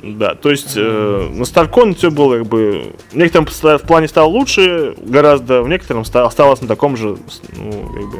Да, то есть э, на Старкон все было как бы в некотором в плане стало лучше, гораздо в некотором осталось на таком же, ну, как бы,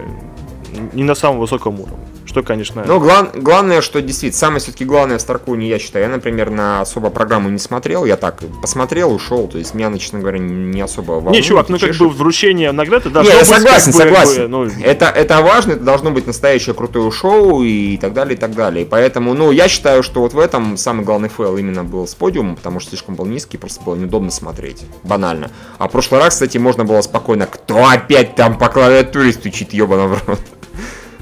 не на самом высоком уровне. Что, конечно... Ну, глав... главное, что действительно, самое все-таки главное в Старконе, я считаю, я, например, на особо программу не смотрел, я так посмотрел, ушел, то есть меня, честно говоря, не особо волнует. Не, чувак, ну как бы вручение награды должно не, я согласен, быть, согласен. Бы, ну... это, это важно, это должно быть настоящее крутое шоу и так далее, и так далее. Поэтому, ну, я считаю, что вот в этом самый главный фейл именно был с подиумом, потому что слишком был низкий, просто было неудобно смотреть. Банально. А в прошлый раз, кстати, можно было спокойно, кто опять там по клавиатуре стучит, ебаный в рот.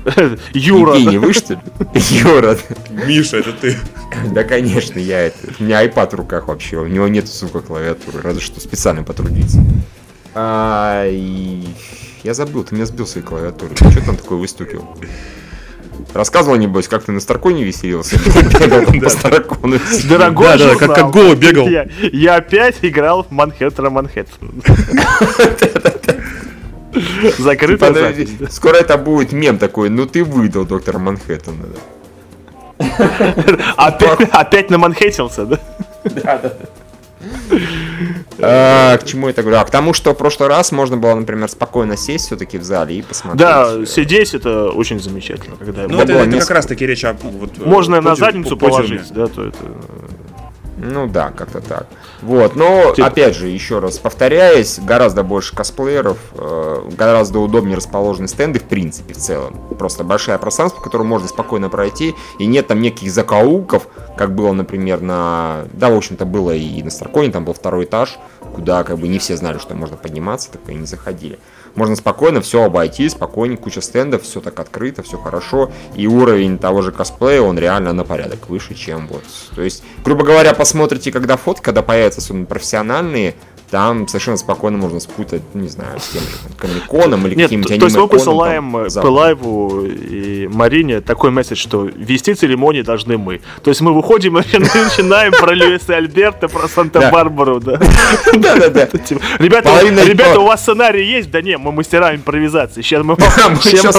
Юра. Евгений, вы что ли? Юра. Миша, это ты. Да, конечно, я это. У меня iPad в руках вообще. У него нет, сука, клавиатуры. Разве что специально потрудиться. А, Я забыл, ты меня сбил своей клавиатурой. Ты что там такое выстукивал? Рассказывал, небось, как ты на Старконе веселился. По Старкону. Дорогой да, как, как голубь бегал. Я, опять играл в Манхэттена Манхэттен. Закрытая запись. Скоро это будет мем такой, ну ты выдал доктора Манхэттена. Опять на Манхэттился, да? Да, да. А, к чему это говорю? А к тому, что в прошлый раз можно было, например, спокойно сесть все-таки в зале и посмотреть. Да, сидеть это очень замечательно. Когда ну, это, это как раз таки речь о... Вот, можно на задницу положить, да, то это... Ну да, как-то так. Вот, но Тип... опять же, еще раз повторяясь, гораздо больше косплееров, э, гораздо удобнее расположены стенды в принципе, в целом. Просто большое пространство, которое можно спокойно пройти, и нет там неких закоулков, как было, например, на... Да, в общем-то, было и на Старконе, там был второй этаж, куда как бы не все знали, что можно подниматься, так и не заходили можно спокойно все обойти, спокойненько, куча стендов, все так открыто, все хорошо, и уровень того же косплея, он реально на порядок выше, чем вот. То есть, грубо говоря, посмотрите, когда фотки, когда появятся особенно профессиональные, там совершенно спокойно можно спутать, не знаю, с тем же комиконом или каким-нибудь аниме То есть мы посылаем Пылаеву и Марине такой месседж, что вести церемонии должны мы. То есть мы выходим и начинаем про Льюиса Альберта, про Санта-Барбару, да. Да-да-да. Типа, ребята, у вас сценарий есть? Да не, мы мастера импровизации. Сейчас мы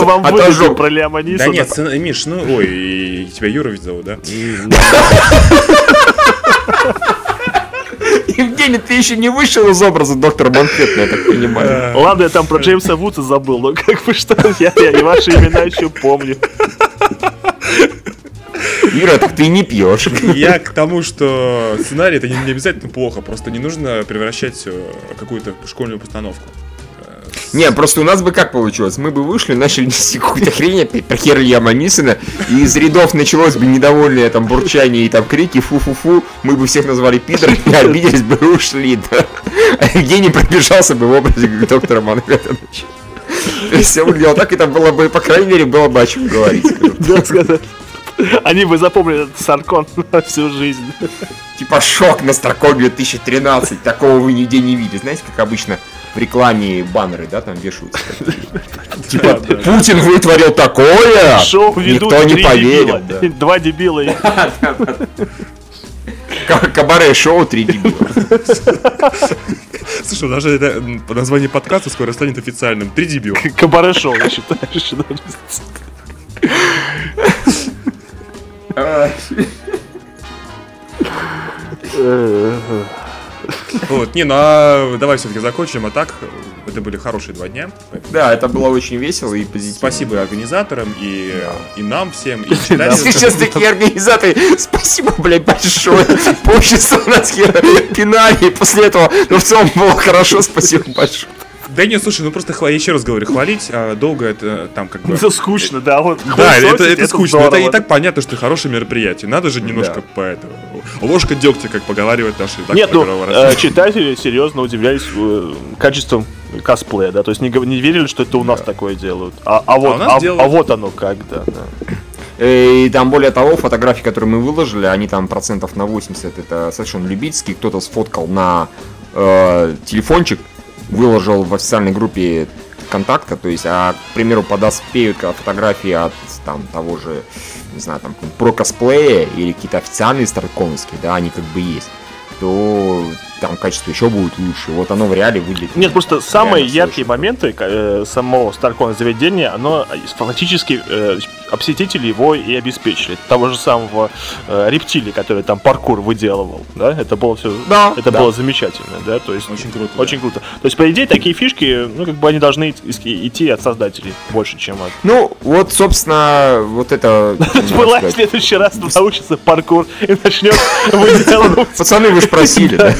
вам, выдадим про Леоманиса. Да нет, Миш, ну, ой, тебя Юра ведь зовут, да? Евгений, ты еще не вышел из образа доктора Манхэттена, я так понимаю. Ладно, я там про Джеймса Вудса забыл, но как бы что, я, я и ваши имена еще помню. Ира, так ты не пьешь. Я к тому, что сценарий это не, не обязательно плохо, просто не нужно превращать какую-то школьную постановку. Не, просто у нас бы как получилось? Мы бы вышли, начали нести какую-то хрень опять про хер Яма Нисона, и из рядов началось бы недовольное там бурчание и там крики фу-фу-фу, мы бы всех назвали пидорами, обиделись бы и ушли, да. А Евгений пробежался бы в образе доктора Манхэттена. То есть все выглядело так, это было бы, по крайней мере, было бы о чем говорить. Да, сказать. Они бы запомнили этот Саркон на всю жизнь. Типа шок на Старкон 2013, такого вы нигде не видели. Знаете, как обычно в рекламе баннеры, да, там вешаются. Типа, Путин вытворил такое, никто не поверил. Два дебила. Кабаре шоу три дебила. Слушай, даже это название подкаста скоро станет официальным. Три дебила. Кабаре шоу, я считаю. Вот, не, ну а давай все-таки закончим, а так, это были хорошие два дня. Да, это было очень весело и позитивно. Спасибо организаторам, и, и нам всем, и Сейчас такие организаторы, спасибо, блядь, большое. Общество нас пинали после этого, но в целом было хорошо, спасибо большое. Да нет, слушай, ну просто я еще раз говорю, хвалить а, долго это там как бы... Это скучно, да. Вот, да, это, это, это скучно. Это и так понятно, что хорошее мероприятие. Надо же немножко да. по этому... Ложка дегтя, как поговаривают наши так, Нет, ну, э, читатели серьезно удивлялись э, качеством косплея, да, то есть не, не верили, что это у нас да. такое делают. А, а, вот, а, а, делают... а вот оно как, да, да. Э, и там более того, фотографии, которые мы выложили, они там процентов на 80 это совершенно любительские. Кто-то сфоткал на э, телефончик, выложил в официальной группе контакта, то есть, а, к примеру, подоспеют фотографии от там того же, не знаю, там, про косплея или какие-то официальные старковские, да, они как бы есть, то там качество еще будет лучше. Вот оно в реале выглядит. Нет, просто самые яркие моменты э, самого Старкона заведения, оно фактически э, посетители его и обеспечили. Того же самого э, рептилии, который там паркур выделывал, да, это было все, да, это да. было замечательно, да, то есть очень круто, очень да. круто. То есть по идее такие фишки, ну как бы они должны идти от создателей больше, чем от. Ну вот, собственно, вот это. Была в следующий раз научится паркур и начнет выделывать. Пацаны, вы же просили, да?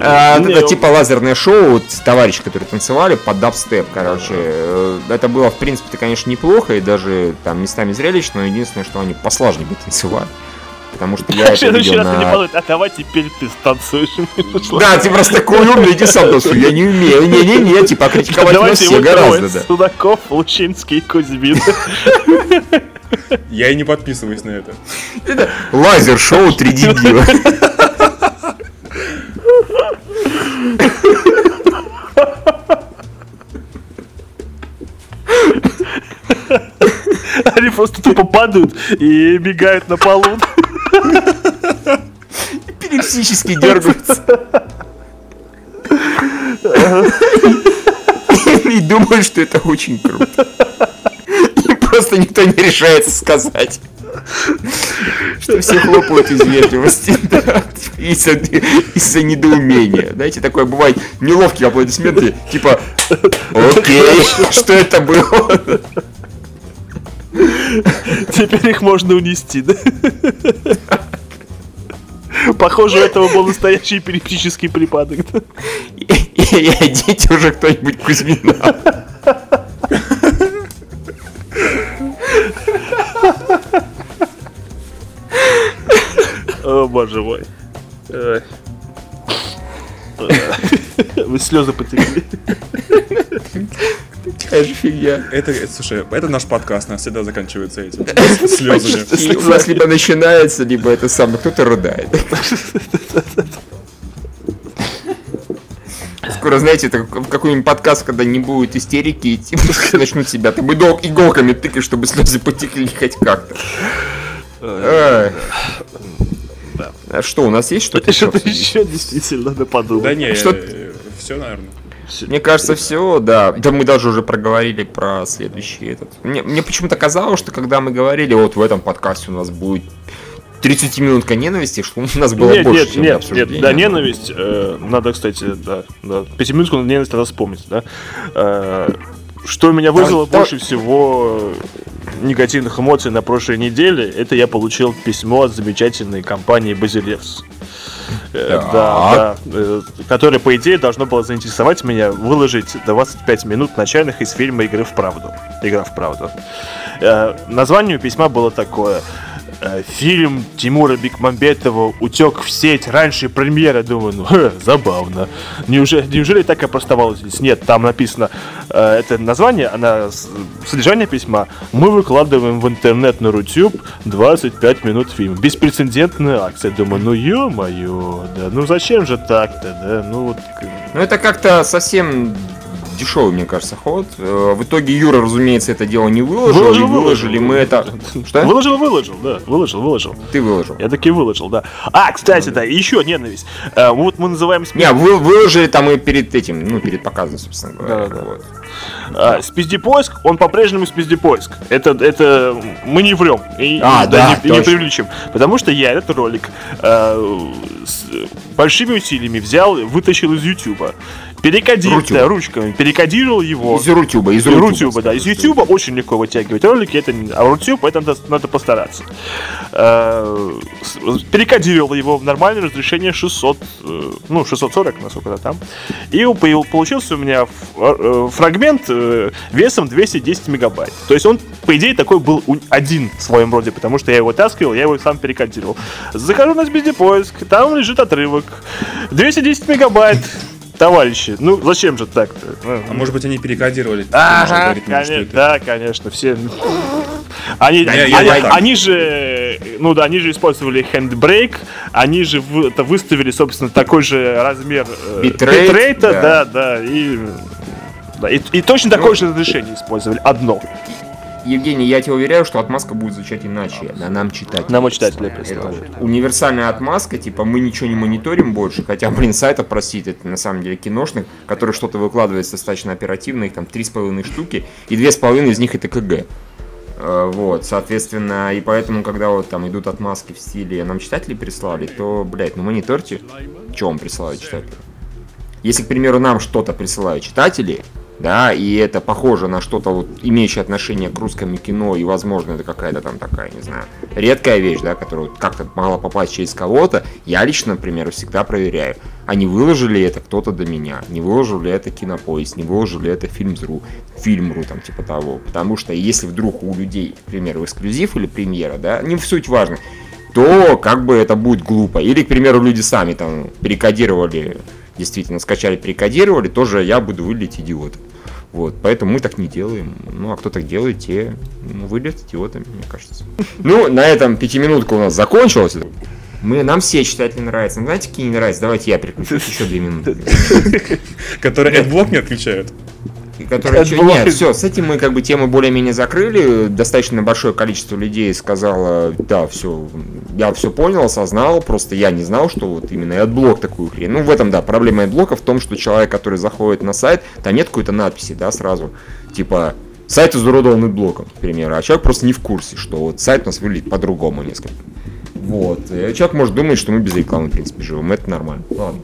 А, это типа лазерное шоу, товарищи, которые танцевали под дабстеп, короче. Э, это было, в принципе, конечно, неплохо и даже там местами зрелищно, но единственное, что они послажнее бы танцевали. Потому что я это видел раз на... не подумать, а давай теперь ты станцуешь. Да, ты просто такой умный, иди сам танцуй, я не умею. Не-не-не, типа критиковать нас все гораздо, да. Судаков, Лучинский, Кузьмин. Я и не подписываюсь на это. Лазер-шоу 3 дебила. Они просто тупо падают и бегают на полу. Эпилептически дергаются. И думаю, что это очень круто. Просто никто не решается сказать. Что все хлопают из вежливости, да, из-за, из-за недоумения. Знаете, такое бывает неловкие аплодисменты, типа, окей, что это было? Теперь их можно унести, да? Похоже, у этого был настоящий эпилептический припадок. И, и, и одите уже кто-нибудь Кузьмина. О, боже мой. Вы слезы потекли. Такая же фигня. Это, слушай, это наш подкаст, у нас всегда заканчивается этим. Слезами. У нас либо начинается, либо это самое, кто-то рыдает. Скоро, знаете, это какой-нибудь подкаст, когда не будет истерики, и типа начнут себя там иголками тыкать, чтобы слезы потекли хоть как-то. А что, у нас есть что-то еще? Что-то еще действительно надо подумать. Да не, что все, наверное. Мне кажется, все, да. Да мы даже уже проговорили про следующий этот. Мне, мне почему-то казалось, что когда мы говорили, вот в этом подкасте у нас будет 30 минутка ненависти, что у нас было нет, больше, нет, чем нет, нет, да, ненависть, э, надо, кстати, да, да, 5 минутку ненависть надо вспомнить, да. Э, что меня вызвало да, больше да. всего негативных эмоций на прошлой неделе, это я получил письмо от замечательной компании Базилевс. Э, да, да, э, которое, по идее, должно было заинтересовать меня выложить 25 минут начальных из фильма «Игры в правду». «Игра в правду». Э, название письма было такое – Э, фильм Тимура Бекмамбетова утек в сеть раньше премьеры. Думаю, ну, ха, забавно. Неужели, неужели так и здесь? Нет, там написано э, это название, она, содержание письма. Мы выкладываем в интернет на Рутюб 25 минут фильма. Беспрецедентная акция. Думаю, ну ё-моё, да, ну зачем же так-то, да, ну вот... Ну это как-то совсем дешевый, мне кажется, ход. Э, в итоге Юра, разумеется, это дело не выложил, выложил, и выложили выложил. мы это... Что? Выложил, выложил, да, выложил, выложил. Ты выложил. Я таки выложил, да. А, кстати, да, еще ненависть. Э, вот мы называем... Не, вы выложили там и перед этим, ну, перед показом, собственно говоря. Да, да. Вот. А, спиздипоиск, он по-прежнему спиздипоиск. Это, это мы не врем и, а, да, да, не, не привлечем. Потому что я этот ролик э, с большими усилиями взял, вытащил из Ютуба. Перекодировал, да, ручками, перекодировал его. Из Рутюба, из Рутюба. Рутюба да. Из Ютуба очень легко вытягивать ролики, это, а Рутюб, это надо, надо постараться. Э, перекодировал его в нормальное разрешение 600, э, ну, 640, насколько то там. И получился у меня э, фрагмент весом 210 мегабайт. То есть он, по идее, такой был один в своем роде, потому что я его таскивал, я его сам перекодировал. Захожу на поиск, там лежит отрывок. 210 мегабайт товарищи, ну зачем же так-то? А может быть они перекодировали? Ага, конечно, да, конечно, все. Они, я, они, я, я, они же, ну да, они же использовали handbrake, они же это выставили, собственно, такой же размер э, битрейта, да. да, да, и Да. И, и точно такое же разрешение использовали. Одно. Евгений, я тебя уверяю, что отмазка будет звучать иначе. Да нам читать. Нам читатели прислали. Универсальная отмазка, типа мы ничего не мониторим больше, хотя, блин, сайта просить, это на самом деле киношных, который что-то выкладывает достаточно оперативно, их там три с половиной штуки, и две с половиной из них это КГ. Э, вот, соответственно, и поэтому, когда вот там идут отмазки в стиле «нам читатели прислали», то, блядь, ну мониторьте, что вам присылают читатели. Если, к примеру, нам что-то присылают читатели, да, и это похоже на что-то вот имеющее отношение к русскому кино, и, возможно, это какая-то там такая, не знаю, редкая вещь, да, которая вот как-то могла попасть через кого-то, я лично, например, всегда проверяю, а не выложили это кто-то до меня, не выложили это кинопоиск, не выложили это фильм.ру, фильм.ру, там, типа того, потому что если вдруг у людей, к примеру, эксклюзив или премьера, да, не в суть важно, то как бы это будет глупо. Или, к примеру, люди сами там перекодировали, действительно скачали, перекодировали, тоже я буду выглядеть идиотом. Вот, поэтому мы так не делаем. Ну, а кто так делает, те ну, выглядят идиотами, мне кажется. Ну, на этом пятиминутка у нас закончилась. Мы, нам все читатели нравятся. Ну, знаете, какие не нравятся? Давайте я переключу еще две минуты. Которые AdBlock не отключают которые... Чё, нет, все, с этим мы как бы тему более-менее закрыли. Достаточно большое количество людей сказало, да, все, я все понял, осознал, просто я не знал, что вот именно AdBlock такую хрень. Ну, в этом, да, проблема AdBlock в том, что человек, который заходит на сайт, там нет какой-то надписи, да, сразу, типа, сайт изуродован блоком, к примеру, а человек просто не в курсе, что вот сайт у нас выглядит по-другому несколько. Вот. И человек может думать, что мы без рекламы, в принципе, живем. Это нормально. Ладно.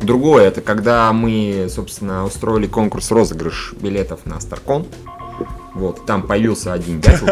Другое, это когда мы, собственно, устроили конкурс розыгрыш билетов на Старкон. Вот, там появился один дятел,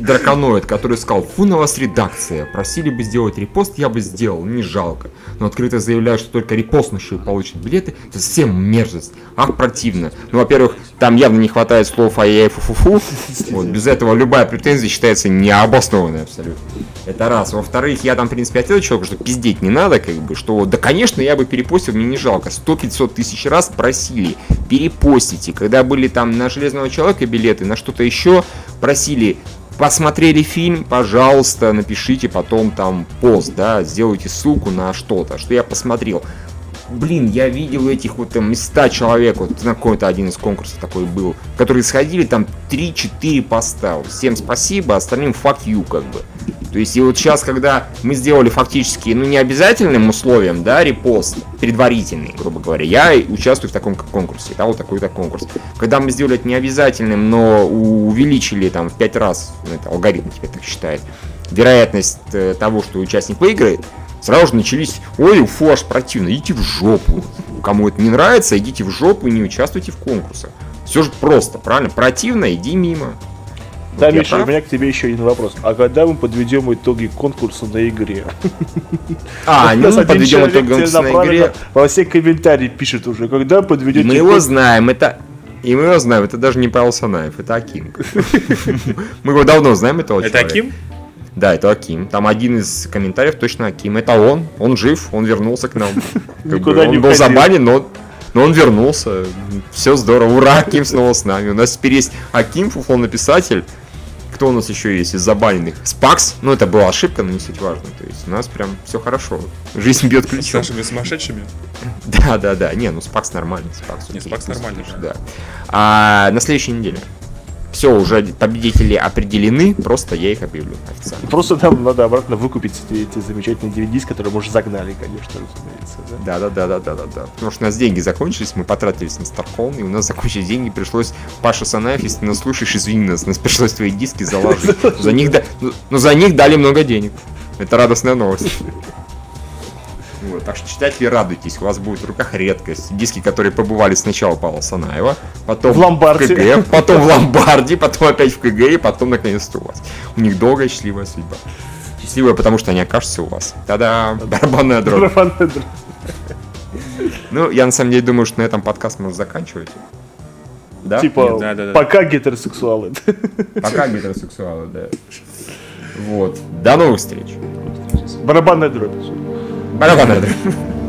драконоид, который сказал, фу на вас редакция, просили бы сделать репост, я бы сделал, не жалко. Но открыто заявляю, что только репостнувшие получат билеты, это совсем мерзость, ах, противно. Ну, во-первых, там явно не хватает слов ай-яй фу-фу-фу, вот, без этого любая претензия считается необоснованной абсолютно. Это раз. Во-вторых, я там, в принципе, ответил человеку, что пиздеть не надо, как бы, что, да, конечно, я бы перепостил, мне не жалко. 100-500 тысяч раз просили, перепостите. Когда были там на Железного Человека билеты, на что-то еще, просили, посмотрели фильм, пожалуйста, напишите потом там пост, да, сделайте ссылку на что-то, что я посмотрел блин, я видел этих вот там места человек, вот на какой-то один из конкурсов такой был, которые сходили там 3-4 поста. Всем спасибо, остальным fuck you, как бы. То есть, и вот сейчас, когда мы сделали фактически, ну, не обязательным условием, да, репост, предварительный, грубо говоря, я участвую в таком конкурсе, да, вот такой-то конкурс. Когда мы сделали это необязательным, но увеличили там в 5 раз, ну, это алгоритм теперь так считает, вероятность э, того, что участник выиграет, сразу же начались, ой, фу, аж противно, идите в жопу. Кому это не нравится, идите в жопу и не участвуйте в конкурсах. Все же просто, правильно? Противно, иди мимо. Да, вот Миша, у меня к тебе еще один вопрос. А когда мы подведем итоги конкурса на игре? А, ну мы подведем итоги конкурса на игре. Во все комментарии пишет уже, когда подведете... Мы его знаем, это... И мы его знаем, это даже не Павел Санаев, это Аким. Мы его давно знаем, этого человека. Это Аким? Да, это Аким. Там один из комментариев точно Аким. Это он. Он жив, он вернулся к нам. Никуда не Он был забанен, но но он вернулся. Все здорово. Ура, Аким снова с нами. У нас теперь есть Аким, фуфло-написатель. Кто у нас еще есть из забаненных? Спакс. Ну, это была ошибка, но не суть важно. То есть у нас прям все хорошо. Жизнь бьет ключом. С нашими сумасшедшими? Да, да, да. Не, ну Спакс нормальный. Спакс, не, Спакс нормальный. Да. А на следующей неделе все, уже победители определены, просто я их объявлю официально. Просто нам надо обратно выкупить эти, эти замечательные DVDs, которые мы уже загнали, конечно, разумеется. Да, да, да, да, да, да, да. Потому что у нас деньги закончились, мы потратились на Старкон, и у нас закончились деньги, пришлось Паша Санаев, если ты нас слушаешь, извини нас, нас пришлось твои диски заложить. За них, да, но ну, за них дали много денег. Это радостная новость. Вот, так что читатели радуйтесь, у вас будет в руках редкость. Диски, которые побывали сначала Павла Санаева, потом в, ломбарде. в КГ, потом в ломбарде, потом опять в КГ, и потом наконец-то у вас. У них долгая счастливая судьба. Счастливая, потому что они окажутся у вас. Тогда барабанная дробь. Барабанная дробь. Ну, я на самом деле думаю, что на этом подкаст можно заканчивать. Да? Типа, да, да, да. пока гетеросексуалы. Пока гетеросексуалы, да. Вот. До новых встреч. Барабанная дробь. Van a perder.